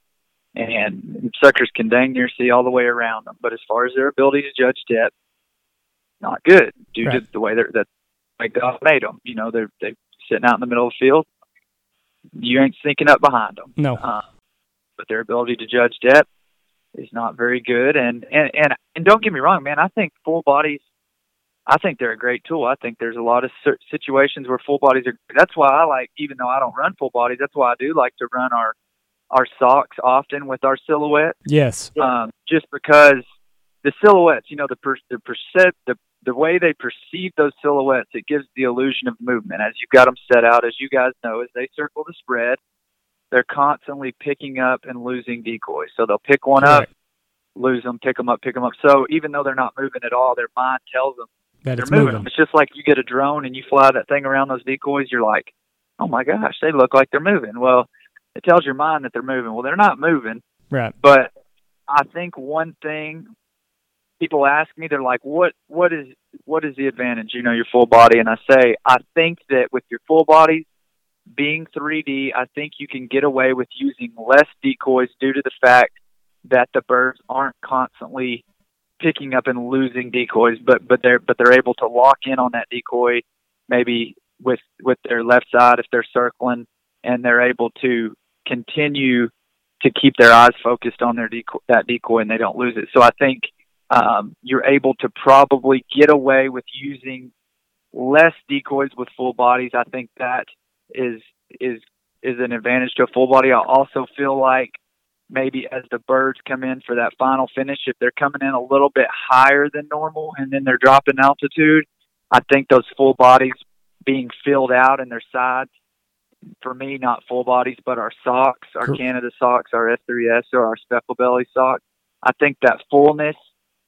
and suckers can dang near see all the way around them. But as far as their ability to judge depth, not good due Right. to the way they're that like God made them. You know, they're they sitting out in the middle of the field. You ain't sneaking up behind them no, uh, but their ability to judge depth is not very good. And, and and and don't get me wrong, man. I think full bodies, I think they're a great tool. I think there's a lot of situations where full bodies are. That's why I like, even though I don't run full bodies, that's why I do like to run our our socks often with our silhouette yes, um, just because the silhouettes, you know, the per, the percep the the way they perceive those silhouettes, it gives the illusion of movement. As you've got them set out, as you guys know, as they circle the spread, they're constantly picking up and losing decoys. So they'll pick one Correct. up, lose them, pick them up, pick them up. So even though they're not moving at all, their mind tells them that they're it's moving. moving. It's just like you get a drone and you fly that thing around those decoys. You're like, oh my gosh, they look like they're moving. Well, it tells your mind that they're moving. Well, they're not moving. Right. But I think one thing people ask me, they're like, "What? What is? What is the advantage? You know, your full body?" And I say, I think that with your full body being 3D, I think you can get away with using less decoys due to the fact that the birds aren't constantly picking up and losing decoys, but but they're but they're able to lock in on that decoy, maybe with with their left side if they're circling, and they're able to continue to keep their eyes focused on their decoy, that decoy and they don't lose it. So I think um, you're able to probably get away with using less decoys with full bodies. I think that is is is an advantage to a full body. I also feel like maybe as the birds come in for that final finish, if they're coming in a little bit higher than normal and then they're dropping altitude, I think those full bodies being filled out in their sides for me, not full bodies, but our socks, our Canada socks, our S3S or our speckle belly socks. I think that fullness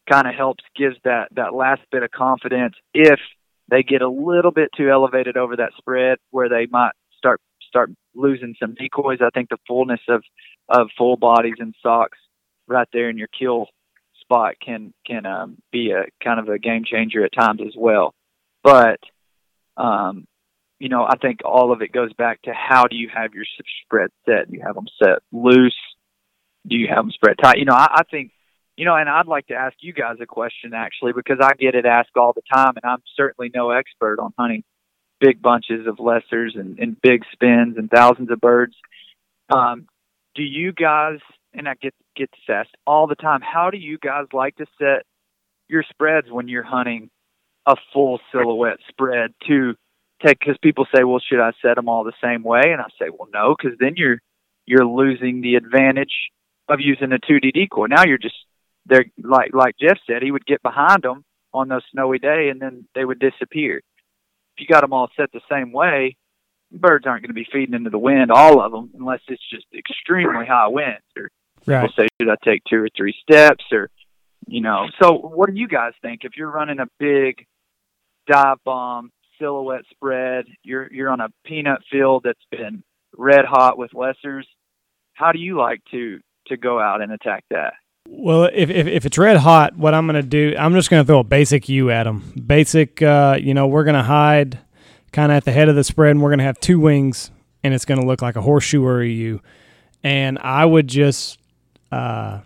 kind of helps gives that that last bit of confidence if they get a little bit too elevated over that spread where they might start start losing some decoys. I think the fullness of of full bodies and socks right there in your kill spot can can um, be a kind of a game changer at times as well. But um, you know, I think all of it goes back to how do you have your spread set? Do you have them set loose? Do you have them spread tight? You know, I, I think, you know, and I'd like to ask you guys a question actually because I get it asked all the time, and I'm certainly no expert on hunting big bunches of lessers and, and big spins and thousands of birds. Um, do you guys, and I get get asked all the time, how do you guys like to set your spreads when you're hunting a full silhouette spread to because people say well should i set them all the same way? And i say well no because then you're you're losing the advantage of using a 2d decoy. Now you're just they're like like jeff said he would get behind them on those snowy day and then they would disappear. If you got them all set the same way birds aren't going to be feeding into the wind all of them unless it's just extremely high winds or Right. people say should i take two or three steps? or you know. So what do you guys think? If you're running a big dive bomb silhouette spread you're you're on a peanut field that's been red hot with lessers how do you like to to go out and attack that? Well, if, if, if it's red hot, what I'm going to do, I'm just going to throw a basic U at them. Basic, uh, you know, we're going to hide kind of at the head of the spread, and we're going to have two wings, and it's going to look like a horseshoe or a U. And I would just uh,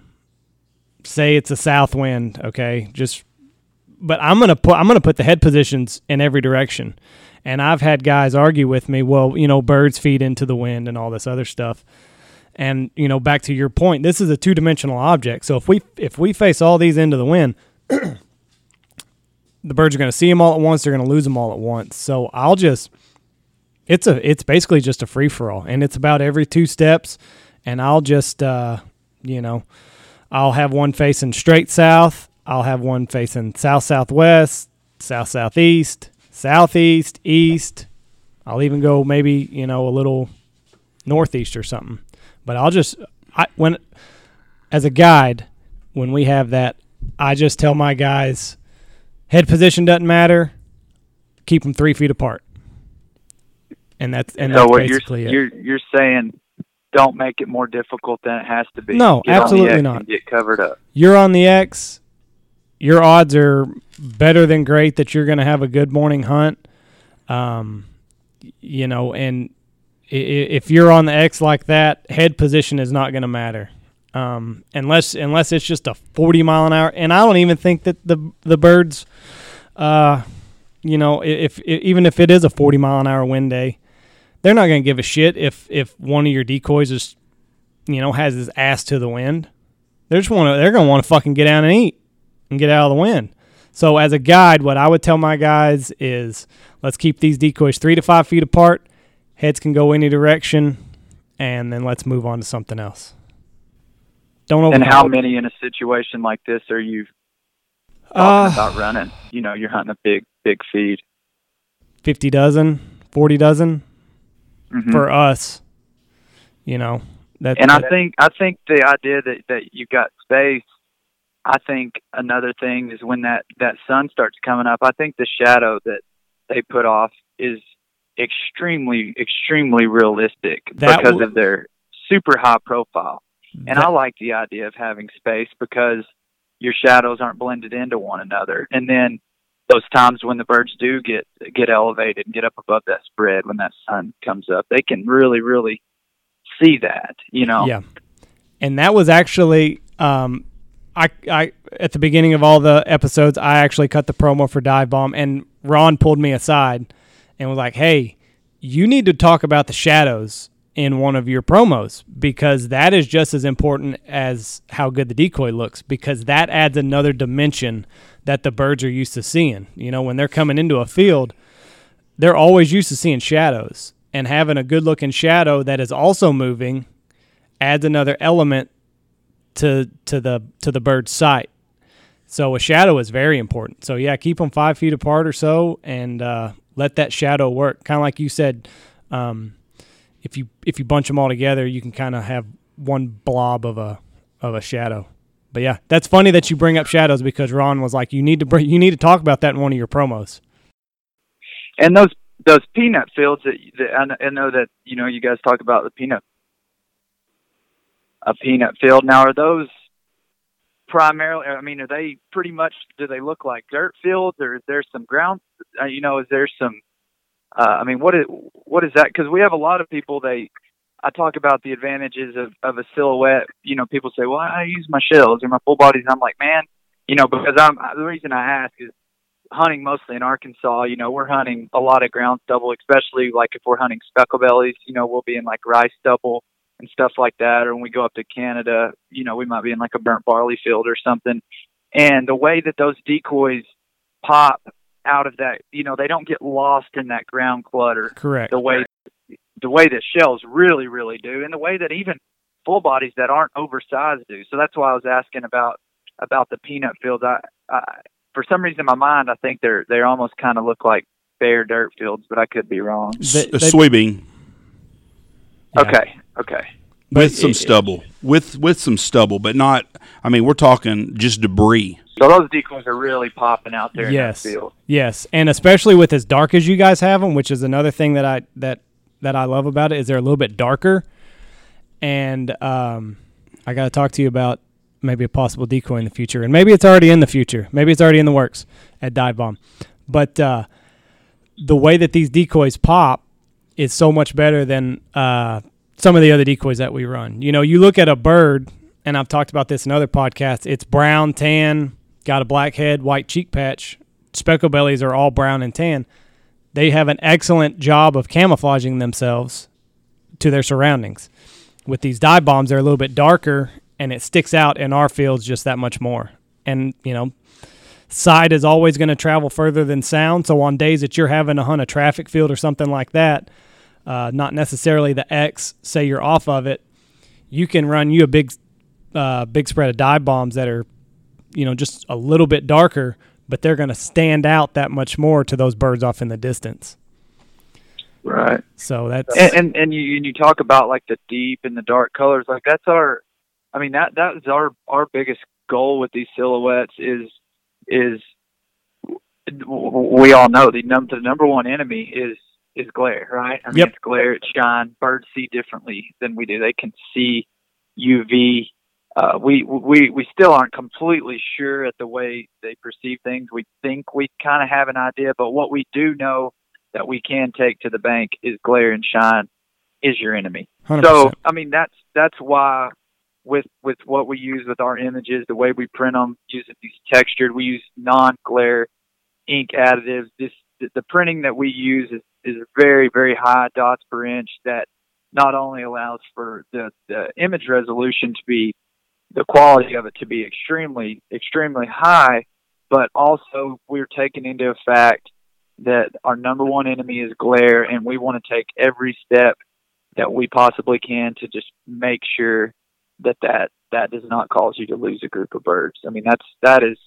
say it's a south wind, okay? Just, but I'm to put I'm to put the head positions in every direction. And I've had guys argue with me, well, you know, birds feed into the wind and all this other stuff. And you know, back to your point, this is a two-dimensional object. So if we if we face all these into the wind, [COUGHS] the birds are going to see them all at once. They're going to lose them all at once. So I'll just it's a it's basically just a free for all, and it's about every two steps. And I'll just uh, you know, I'll have one facing straight south. I'll have one facing south southwest, south southeast, southeast, east. I'll even go maybe you know a little northeast or something. But I'll just I when as a guide when we have that, I just tell my guys head position doesn't matter. Keep them three feet apart, and that's and so that's what you're it. you're you're saying don't make it more difficult than it has to be. No, Get absolutely not. Get covered up. You're on the X. Your odds are better than great that you're going to have a good morning hunt. Um, you know, and if you're on the X like that, head position is not going to matter. Um, unless unless it's just a 40 mile an hour, and I don't even think that the the birds, uh, you know, if, if even if it is a 40 mile an hour wind day, they're not going to give a shit if if one of your decoys is, you know, has his ass to the wind. They're just want. They're going to want to fucking get down and eat and get out of the wind. So as a guide, what I would tell my guys is let's keep these decoys three to five feet apart. Heads can go any direction, and then let's move on to something else. Don't over. And how many in a situation like this are you talking Uh, about running? You know, you're hunting a big big feed. fifty dozen, forty dozen Mhm. for us. You know that. And I think I think the idea that that you got space. I think another thing is when that that sun starts coming up. I think the shadow that they put off is extremely extremely realistic That because w- of their super high profile. And that- I like the idea of having space because your shadows aren't blended into one another. And then those times when the birds do get get elevated and get up above that spread when that sun comes up, they can really really see that. You know. Yeah, and that was actually um, I I at the beginning of all the episodes, I actually cut the promo for Divebomb, and Ron pulled me aside and was like, "Hey, you need to talk about the shadows." In one of your promos, because that is just as important as how good the decoy looks, because that adds another dimension that the birds are used to seeing. You know, when they're coming into a field, they're always used to seeing shadows and having a good looking shadow that is also moving adds another element to to the to the bird's sight. So a shadow is very important. So yeah, keep them five feet apart or so, and uh, let that shadow work. Kind of like you said, um, if you if you bunch them all together, you can kind of have one blob of a of a shadow. But yeah, that's funny that you bring up shadows because Ron was like, you need to bring, you need to talk about that in one of your promos. and those those peanut fields that, that I know that you know you guys talk about the peanut a peanut field. Now, are those primarily? I mean, are they pretty much? Do they look like dirt fields, or is there some ground? Uh, you know, is there some? Uh, I mean, what is what is that? Because we have a lot of people. They I talk about the advantages of of a silhouette. You know, people say, "Well, I use my shells or my full bodies." And I'm like, man, you know, because I'm the reason I ask is hunting mostly in Arkansas, you know, we're hunting a lot of ground stubble, especially like if we're hunting speckle bellies, you know, we'll be in like rice stubble and stuff like that. Or when we go up to Canada, you know, we might be in like a burnt barley field or something. And the way that those decoys pop out of that, you know, they don't get lost in that ground clutter Correct. the way the way that shells really, really do, and the way that even full bodies that aren't oversized do. So that's why I was asking about about the peanut fields. I, I for some reason in my mind I think they're they almost kind of look like bare dirt fields, but I could be wrong. S- They- they- soybean Yeah. Okay, okay. But with some it- stubble, with with some stubble, but not. I mean, we're talking just debris. So those decoys are really popping out there Yes. in that field. Yes, and especially with as dark as you guys have them, which is another thing that I that that I love about it is they're a little bit darker, and um, I got to talk to you about maybe a possible decoy in the future, and maybe it's already in the future. Maybe it's already in the works at Divebomb. But uh, the way that these decoys pop is so much better than uh, some of the other decoys that we run. You know, you look at a bird, and I've talked about this in other podcasts. It's brown, tan, got a black head, white cheek patch. Speckle bellies are all brown and tan. They have an excellent job of camouflaging themselves to their surroundings. With these dive bombs, they're a little bit darker, and it sticks out in our fields just that much more. And you know, sight is always going to travel further than sound. So on days that you're having to hunt a traffic field or something like that, uh, not necessarily the X, say you're off of it, you can run you a big, uh, big spread of dive bombs that are, you know, just a little bit darker, but they're going to stand out that much more to those birds off in the distance. Right. So that's and and, and you and you talk about like the deep and the dark colors. Like that's our, I mean that that is our our biggest goal with these silhouettes is is we all know the number the number one enemy is is glare, right? I mean, Yep. it's glare, it's shine. Birds see differently than we do. They can see UV. Uh, we we we still aren't completely sure at the way they perceive things. We think we kind of have an idea, but what we do know that we can take to the bank is glare and shine is your enemy. 100%. So I mean that's that's why with with what we use with our images, the way we print them, using these textured, we use non-glare ink additives. This the, the printing that we use is is very very high dots per inch that not only allows for the the image resolution to be the quality of it to be extremely extremely high, but also we're taking into effect that our number one enemy is glare, and we want to take every step that we possibly can to just make sure that that that does not cause you to lose a group of birds. I mean, that's that is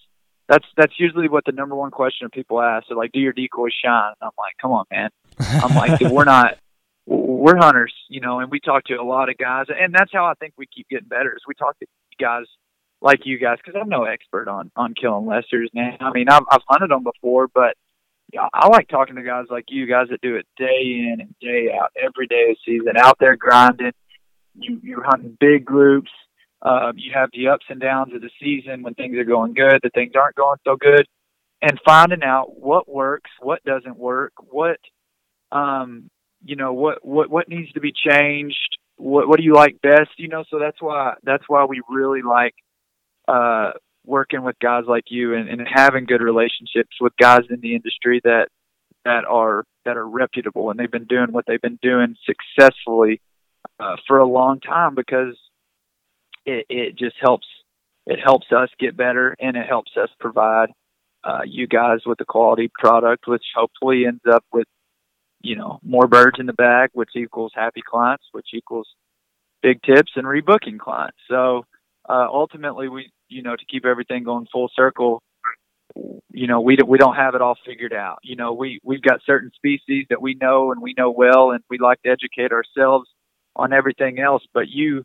that's that's usually what the number one question people ask. They're like, "Do your decoys shine?" I'm like, "Come on, man." I'm like, "We're not." We're hunters, you know, and we talk to a lot of guys, and that's how I think we keep getting better. Is we talk to guys like you guys, because I'm no expert on on killing lessers, man. I mean, I've, I've hunted them before, but yeah, I like talking to guys like you guys that do it day in and day out, every day of the season, out there grinding. You you're hunting big groups. Uh, you have the ups and downs of the season when things are going good, the things aren't going so good, and finding out what works, what doesn't work, what um you know what what what needs to be changed, what what do you like best, you know. So that's why that's why we really like uh working with guys like you and, and having good relationships with guys in the industry that that are that are reputable and they've been doing what they've been doing successfully uh, for a long time because it, it just helps it helps us get better and it helps us provide uh, you guys with a quality product which hopefully ends up with you know more birds in the bag which equals happy clients which equals big tips and rebooking clients. So uh, ultimately we you know to keep everything going full circle you know we don't we don't have it all figured out. You know we we've got certain species that we know and we know well and we like to educate ourselves on everything else. But you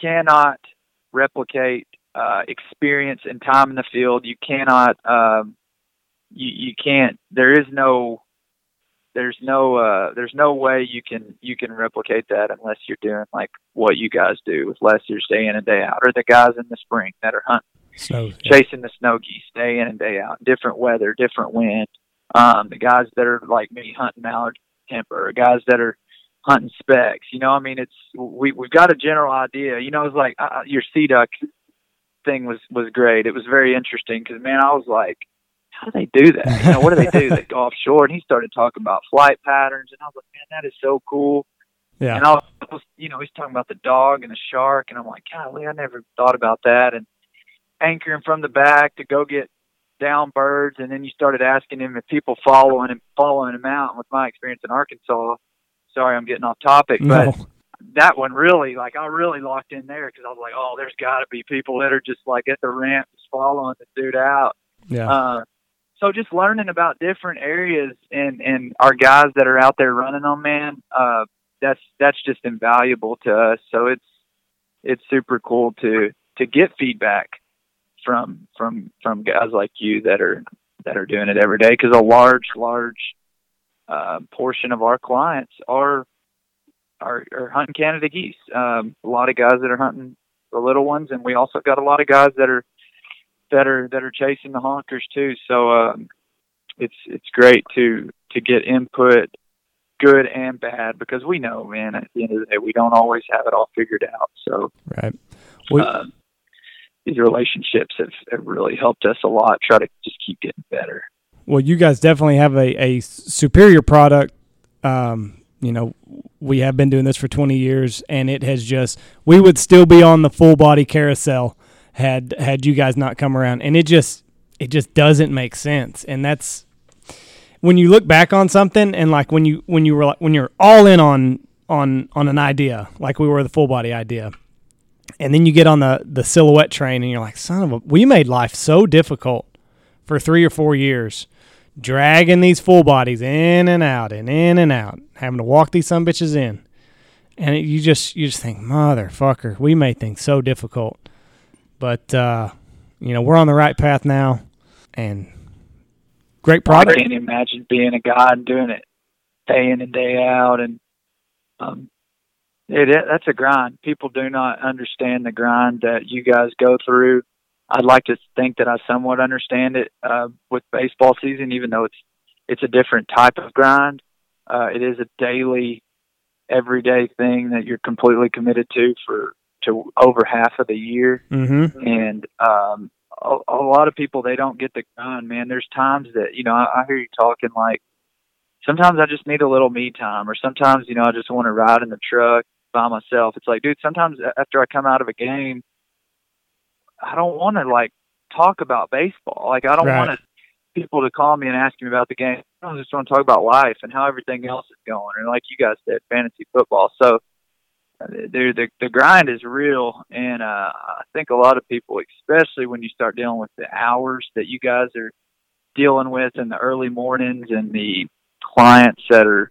cannot replicate uh, experience and time in the field. You cannot um, you you can't there is no there's no uh there's no way you can you can replicate that unless you're doing like what you guys do with lessers day in and day out or the guys in the spring that are hunting snow. chasing the snow geese day in and day out, different weather, different wind. Um, the guys that are like me hunting mallard timber, or guys that are hunting specks. You know, I mean, it's we we've got a general idea. You know, it's like uh, your sea duck thing was was great. It was very interesting because man, I was like, how do they do that? You know, what do they do? they [LAUGHS] go offshore, and he started talking about flight patterns, and I was like, man, that is so cool. Yeah. And I was, you know, he's talking about the dog and the shark, and I'm like, golly, I never thought about that. And anchoring from the back to go get down birds, and then you started asking him if people following him, following him out. And with my experience in Arkansas, sorry, I'm getting off topic, but that one really, like, I really locked in there because I was like, oh, there's got to be people that are just like at the ramp, just following the dude out. Yeah. Uh, so just learning about different areas and and our guys that are out there running them, man, uh, that's that's just invaluable to us. So it's it's super cool to to get feedback from from from guys like you that are that are doing it every day because a large large uh, portion of our clients are are, are hunting Canada geese. Um, a lot of guys that are hunting the little ones, and we also got a lot of guys that are that are that are chasing the honkers too. So um, it's it's great to to get input, good and bad, because we know, man, at the end of the day, we don't always have it all figured out. So Right. We- uh, these relationships have, have really helped us a lot. Try to just keep getting better. Well, you guys definitely have a, a superior product. Um, you know, we have been doing this for 20 years, and it has just, we would still be on the full body carousel had had you guys not come around. And it just, it just doesn't make sense. And that's when you look back on something, and like when you when you were like, when you're all in on on on an idea, like we were the full body idea, and then you get on the the silhouette train, and you're like, son of a, we made life so difficult for three or four years dragging these full bodies in and out and in and out, having to walk these some bitches in. And it, you just you just think, motherfucker, we made things so difficult. But uh, you know, we're on the right path now and great product. I can't imagine being a guy and doing it day in and day out, and um, it, it that's a grind. People do not understand the grind that you guys go through. I'd like to think that I somewhat understand it uh, with baseball season, even though it's it's a different type of grind. Uh, it is a daily, everyday thing that you're completely committed to for to over half of the year. Mm-hmm. and um a, a lot of people they don't get the grind man. There's times that you know I, I hear you talking like sometimes i just need a little me time or sometimes you know i just want to ride in the truck by myself. It's like dude sometimes after i come out of a game i don't want to like talk about baseball. Like i don't Right. want to people to call me and ask me about the game. I just want to talk about life and how everything else is going and like you guys said fantasy football. So dude, the the grind is real, and uh, I think a lot of people, especially when you start dealing with the hours that you guys are dealing with in the early mornings and the clients that are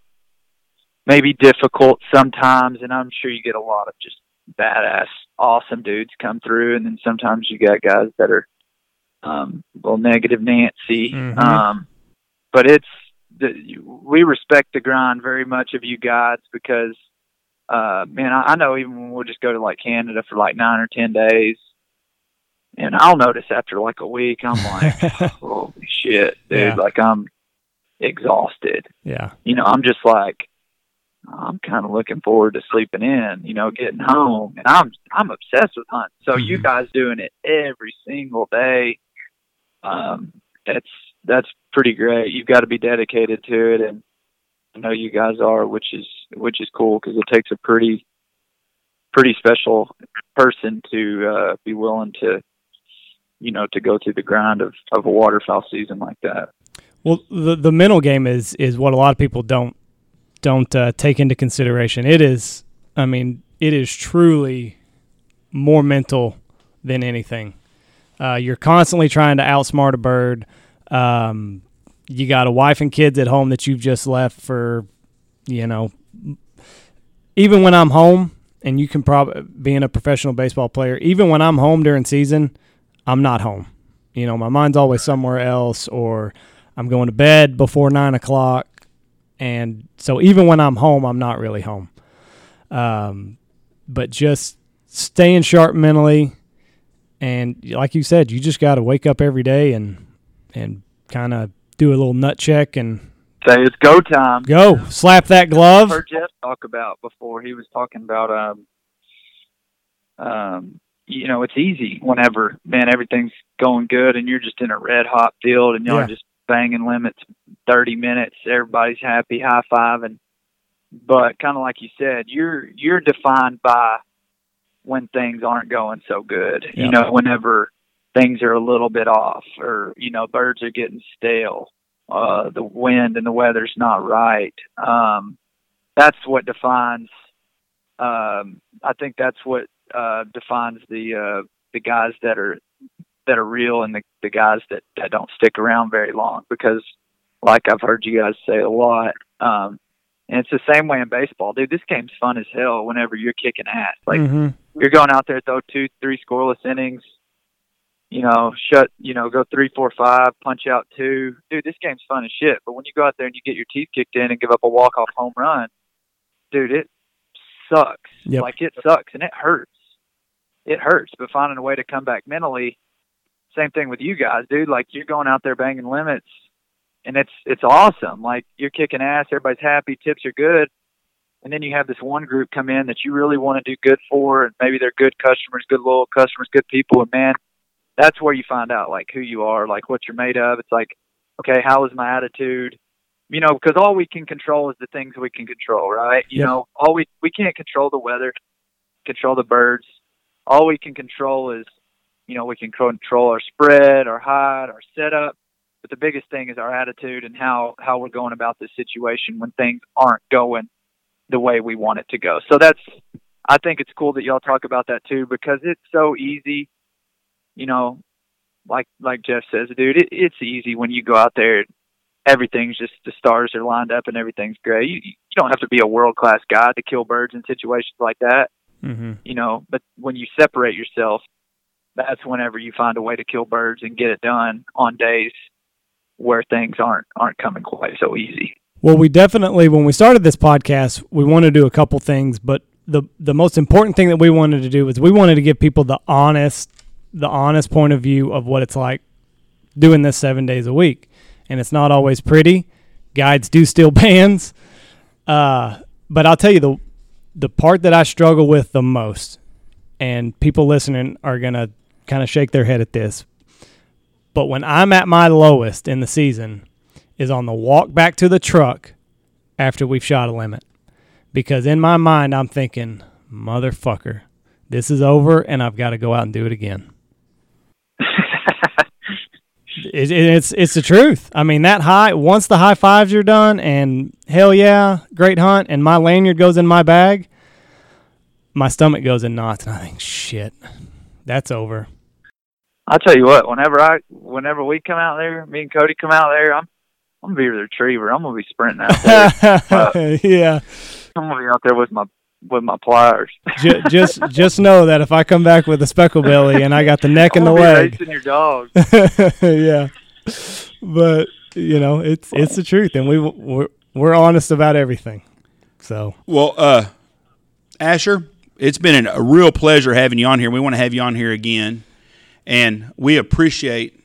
maybe difficult sometimes, and I'm sure you get a lot of just badass, awesome dudes come through, and then sometimes you got guys that are um, a little negative Nancy. Mhm. Um, but it's the, we respect the grind very much of you guys because uh man I, I know even when we'll just go to like canada for like nine or ten days and i'll notice after like a week i'm like [LAUGHS] holy shit dude Yeah. like i'm exhausted yeah. you know i'm just like i'm kind of looking forward to sleeping in you know getting home and i'm i'm obsessed with hunting so you Mhm. guys doing it every single day um that's that's pretty great you've got to be dedicated to it and I know you guys are, which is which is cool because it takes a pretty pretty special person to uh, be willing to, you know, to go through the grind of of a waterfowl season like that. Well, the the mental game is is what a lot of people don't don't uh, take into consideration. It is, I mean, it is truly more mental than anything. Uh, you're constantly trying to outsmart a bird. Um, you got a wife and kids at home that you've just left for, you know, even when I'm home, and you can probably being a professional baseball player, even when I'm home during season, I'm not home. You know, my mind's always somewhere else, or I'm going to bed before nine o'clock, and so even when I'm home, I'm not really home. Um, but just staying sharp mentally, and like you said, you just got to wake up every day and and kind of do a little nut check and Say it's go time. go slap that glove. Glove. heard Jeff talk about before. He was talking about um um you know it's easy whenever man everything's going good and you're just in a red hot field and y'all Yeah. just banging limits thirty minutes everybody's happy high five and but kind of like you said you're you're defined by when things aren't going so good Yeah. you know whenever things are a little bit off or you know birds are getting stale uh the wind and the weather's not right um that's what defines um I think that's what uh defines the uh the guys that are that are real and the the guys that that don't stick around very long because like I've heard you guys say a lot um and it's the same way in baseball dude this game's fun as hell whenever you're kicking ass like Mhm. you're going out there throw two three scoreless innings you know shut you know go three four five punch out two dude this game's fun as shit but when you go out there and you get your teeth kicked in and give up a walk off home run dude it sucks. Yep. Like it sucks and it hurts. It hurts, but finding a way to come back mentally. Same thing with you guys, dude. Like you're going out there banging limits, and it's it's awesome. Like you're kicking ass, everybody's happy, tips are good, and then you have this one group come in that you really want to do good for, and maybe they're good customers, good loyal customers, good people, and man, that's where you find out like who you are, like what you're made of. It's like, okay, how is my attitude? You know, because all we can control is the things we can control, right? You know, all we we can't control the weather, control the birds. All we can control is, you know, we can control our spread, our hide, our setup. But the biggest thing is our attitude and how how we're going about this situation when things aren't going the way we want it to go. So that's I think it's cool that y'all talk about that too because it's so easy. You know, like like Jeff says, dude, it, it's easy when you go out there. Everything's just the stars are lined up and everything's great. You, you don't have to be a world class guy to kill birds in situations like that Mm-hmm. you know but when you separate yourself that's whenever you find a way to kill birds and get it done on days where things aren't aren't coming quite so easy Well, we definitely when we started this podcast, we wanted to do a couple things, but the the most important thing that we wanted to do was we wanted to give people the honest the honest point of view of what it's like doing this 7 days a week. And it's not always pretty. Guides do steal [LAUGHS] bands. Uh, but I'll tell you the the part that I struggle with the most and people listening are to kind of shake their head at this. But when I'm at my lowest in the season, is on the walk back to the truck after we've shot a limit. Because in my mind, I'm thinking, motherfucker, this is over and I've got to go out and do it again. It, it- it's it's the truth. I mean, that high once the high fives are done, and hell yeah, great hunt, and my lanyard goes in my bag, my stomach goes in knots, and I think, shit, that's over. i'll tell you what whenever i whenever we come out there me and cody come out there i'm i'm gonna be the retriever i'm gonna be sprinting out there [LAUGHS] uh, yeah, i'm gonna be out there with my with my pliers J- [LAUGHS] just just know that if I come back with a speckle belly and I got the neck and the I'm gonna be leg, racing your dog [LAUGHS] yeah. But you know, it's it's the truth, and we we're, we're honest about everything. So Well, uh, Ashur, it's been a real pleasure having you on here. We want to have you on here again, and we appreciate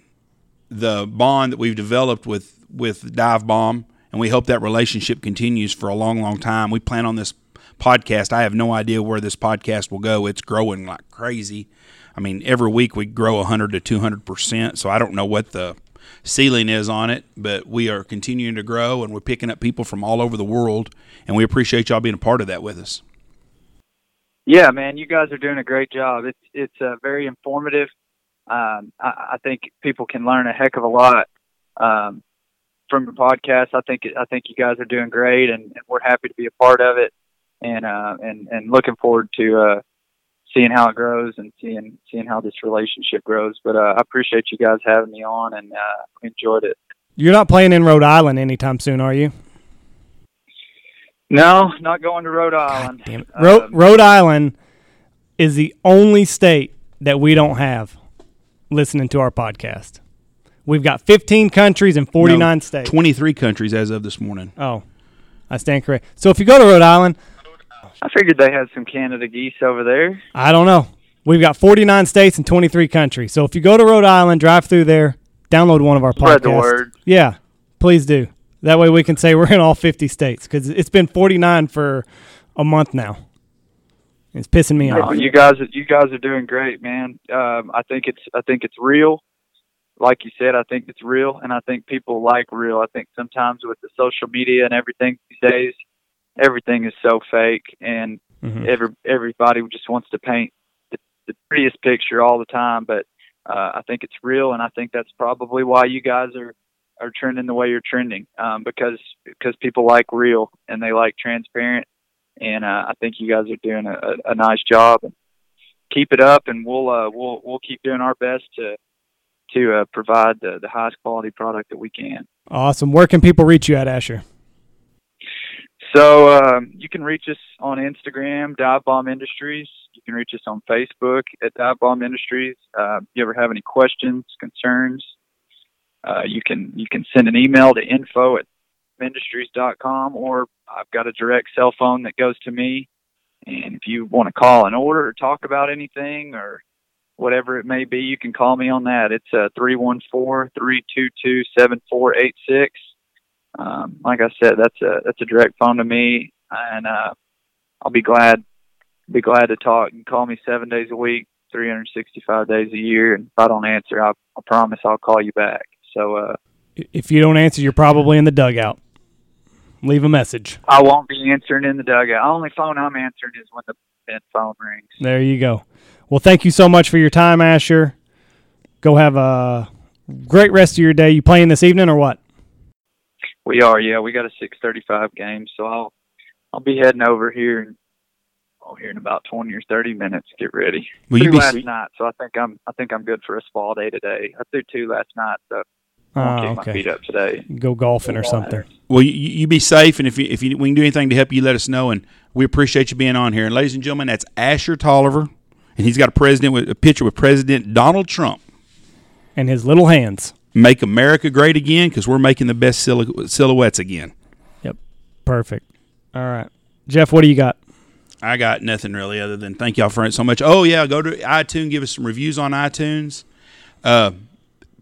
the bond that we've developed with with Divebomb, and we hope that relationship continues for a long, long time. We plan on this podcast. I have no idea where this podcast will go. It's growing like crazy. I mean, every week we grow 100 to 200 percent. So I don't know what the ceiling is on it, but we are continuing to grow, and we're picking up people from all over the world, and we appreciate y'all being a part of that with us. Yeah, man, you guys are doing a great job. It's it's uh, very informative. Um, I, I think people can learn a heck of a lot um, from your podcast. I think I think you guys are doing great, and, and we're happy to be a part of it, and uh, and and looking forward to uh, seeing how it grows and seeing seeing how this relationship grows. But uh, I appreciate you guys having me on, and uh, enjoyed it. you're not playing in Rhode Island anytime soon, are you? No, not going to Rhode Island. Damn it. Ro- Um, Rhode Island is the only state that we don't have listening to our podcast. We've got 15 countries and 49 No, states. 23 countries as of this morning. oh, I stand correct. So if you go to Rhode Island, I figured they had some Canada geese over there. I don't know. We've got 49 states and 23 countries. So if you go to Rhode Island, drive through there, download one of our Spread podcasts. the word. Yeah, please do. That way we can say [LAUGHS] we're in all 50 states because it's been 49 for a month now. It's pissing me No, off. you guys, you guys are doing great, man. Um, I think it's, I think it's real. Like you said, I think it's real, and I think people like real. I think sometimes with the social media and everything these days, everything is so fake, and Mhm. every everybody just wants to paint the, the prettiest picture all the time. But uh, I think it's real, and I think that's probably why you guys are are trending the way you're trending um, because because people like real and they like transparent, and uh, I think you guys are doing a, a, a nice job. Keep it up, and we'll uh, we'll we'll keep doing our best to to uh, provide the, the highest quality product that we can. Awesome. Where can people reach you at, Ashur? So um, you can reach us on Instagram, Divebomb Industries. You can reach us on Facebook at Divebomb Industries. Uh, if you ever have any questions, concerns, uh, you can you can send an email to info at industries.com or I've got a direct cell phone that goes to me. And if you want to call an order or talk about anything or whatever it may be, you can call me on that. It's uh, 314-322-7486. Um, like I said, that's a that's a direct phone to me, and uh, I'll be glad be glad to talk. You can call me seven days a week, 365 days a year, and if I don't answer, I, I promise I'll call you back. So uh, If you don't answer, you're probably in the dugout. Leave a message. I won't be answering in the dugout. Only phone I'm answering is when the phone rings. There you go. Well, thank you so much for your time, Ashur. Go have a great rest of your day. You playing this evening or what? We are, yeah. We got a 6:35 game, so I'll I'll be heading over here and oh, here in about 20 or 30 minutes. Get ready. Will you be last night, so I think I'm I think I'm good for a small day today. I threw two last night, so I'll Oh, keep my feet up today. Go golfing or something. Well, you, you be safe, and if you, if you, we can do anything to help you, let us know. And we appreciate you being on here. And ladies and gentlemen, that's Ashur Tolliver, and he's got a president with a picture with President Donald Trump. And his little hands. Make America great again, because we're making the best silhou- silhouettes again. Yep. Perfect. All right. Jeff, what do you got? I got nothing really other than thank y'all for it so much. Oh yeah, go to iTunes, give us some reviews on iTunes. Uh,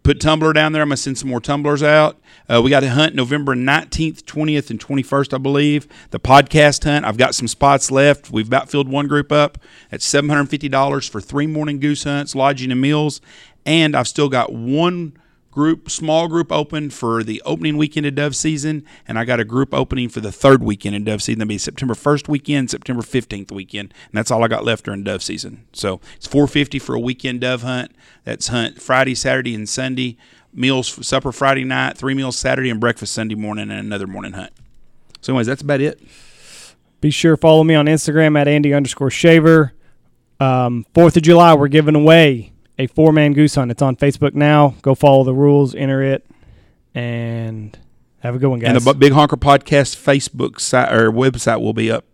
put Tumblr down there. I'm gonna send some more Tumblrs out. Uh, we got a hunt November 19th, 20th, and 21st, I believe. The podcast hunt. I've got some spots left. We've about filled one group up. That's $750 for three morning goose hunts, lodging and meals. And I've still got one group, small group open for the opening weekend of dove season, and I got a group opening for the third weekend in dove season. That'll be September 1st weekend, September 15th weekend, and that's all I got left during dove season. So it's 450 for a weekend dove hunt. That's hunt Friday, Saturday, and Sunday. Meals supper Friday night, three meals Saturday, and breakfast Sunday morning, and another morning hunt. So, anyways, that's about it. Be sure follow me on Instagram at Andy underscore Shaver. Um, Fourth of July, we're giving away a four man goose hunt. It's on Facebook now. Go follow the rules, enter it, and have a good one, guys. And the Big Honker Podcast Facebook site or website will be up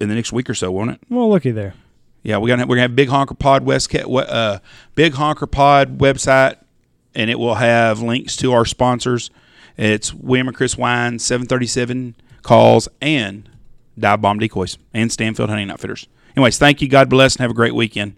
in the next week or so, won't it? well, looky there. Yeah, we're gonna we're gonna have Big Honker Pod West uh, Big Honker Pod website, and it will have links to our sponsors. It's William and Chris Wine, seven thirty seven calls, and Divebomb Decoys, and Stanfield Hunting Outfitters. Anyways, thank you. God bless, and have a great weekend.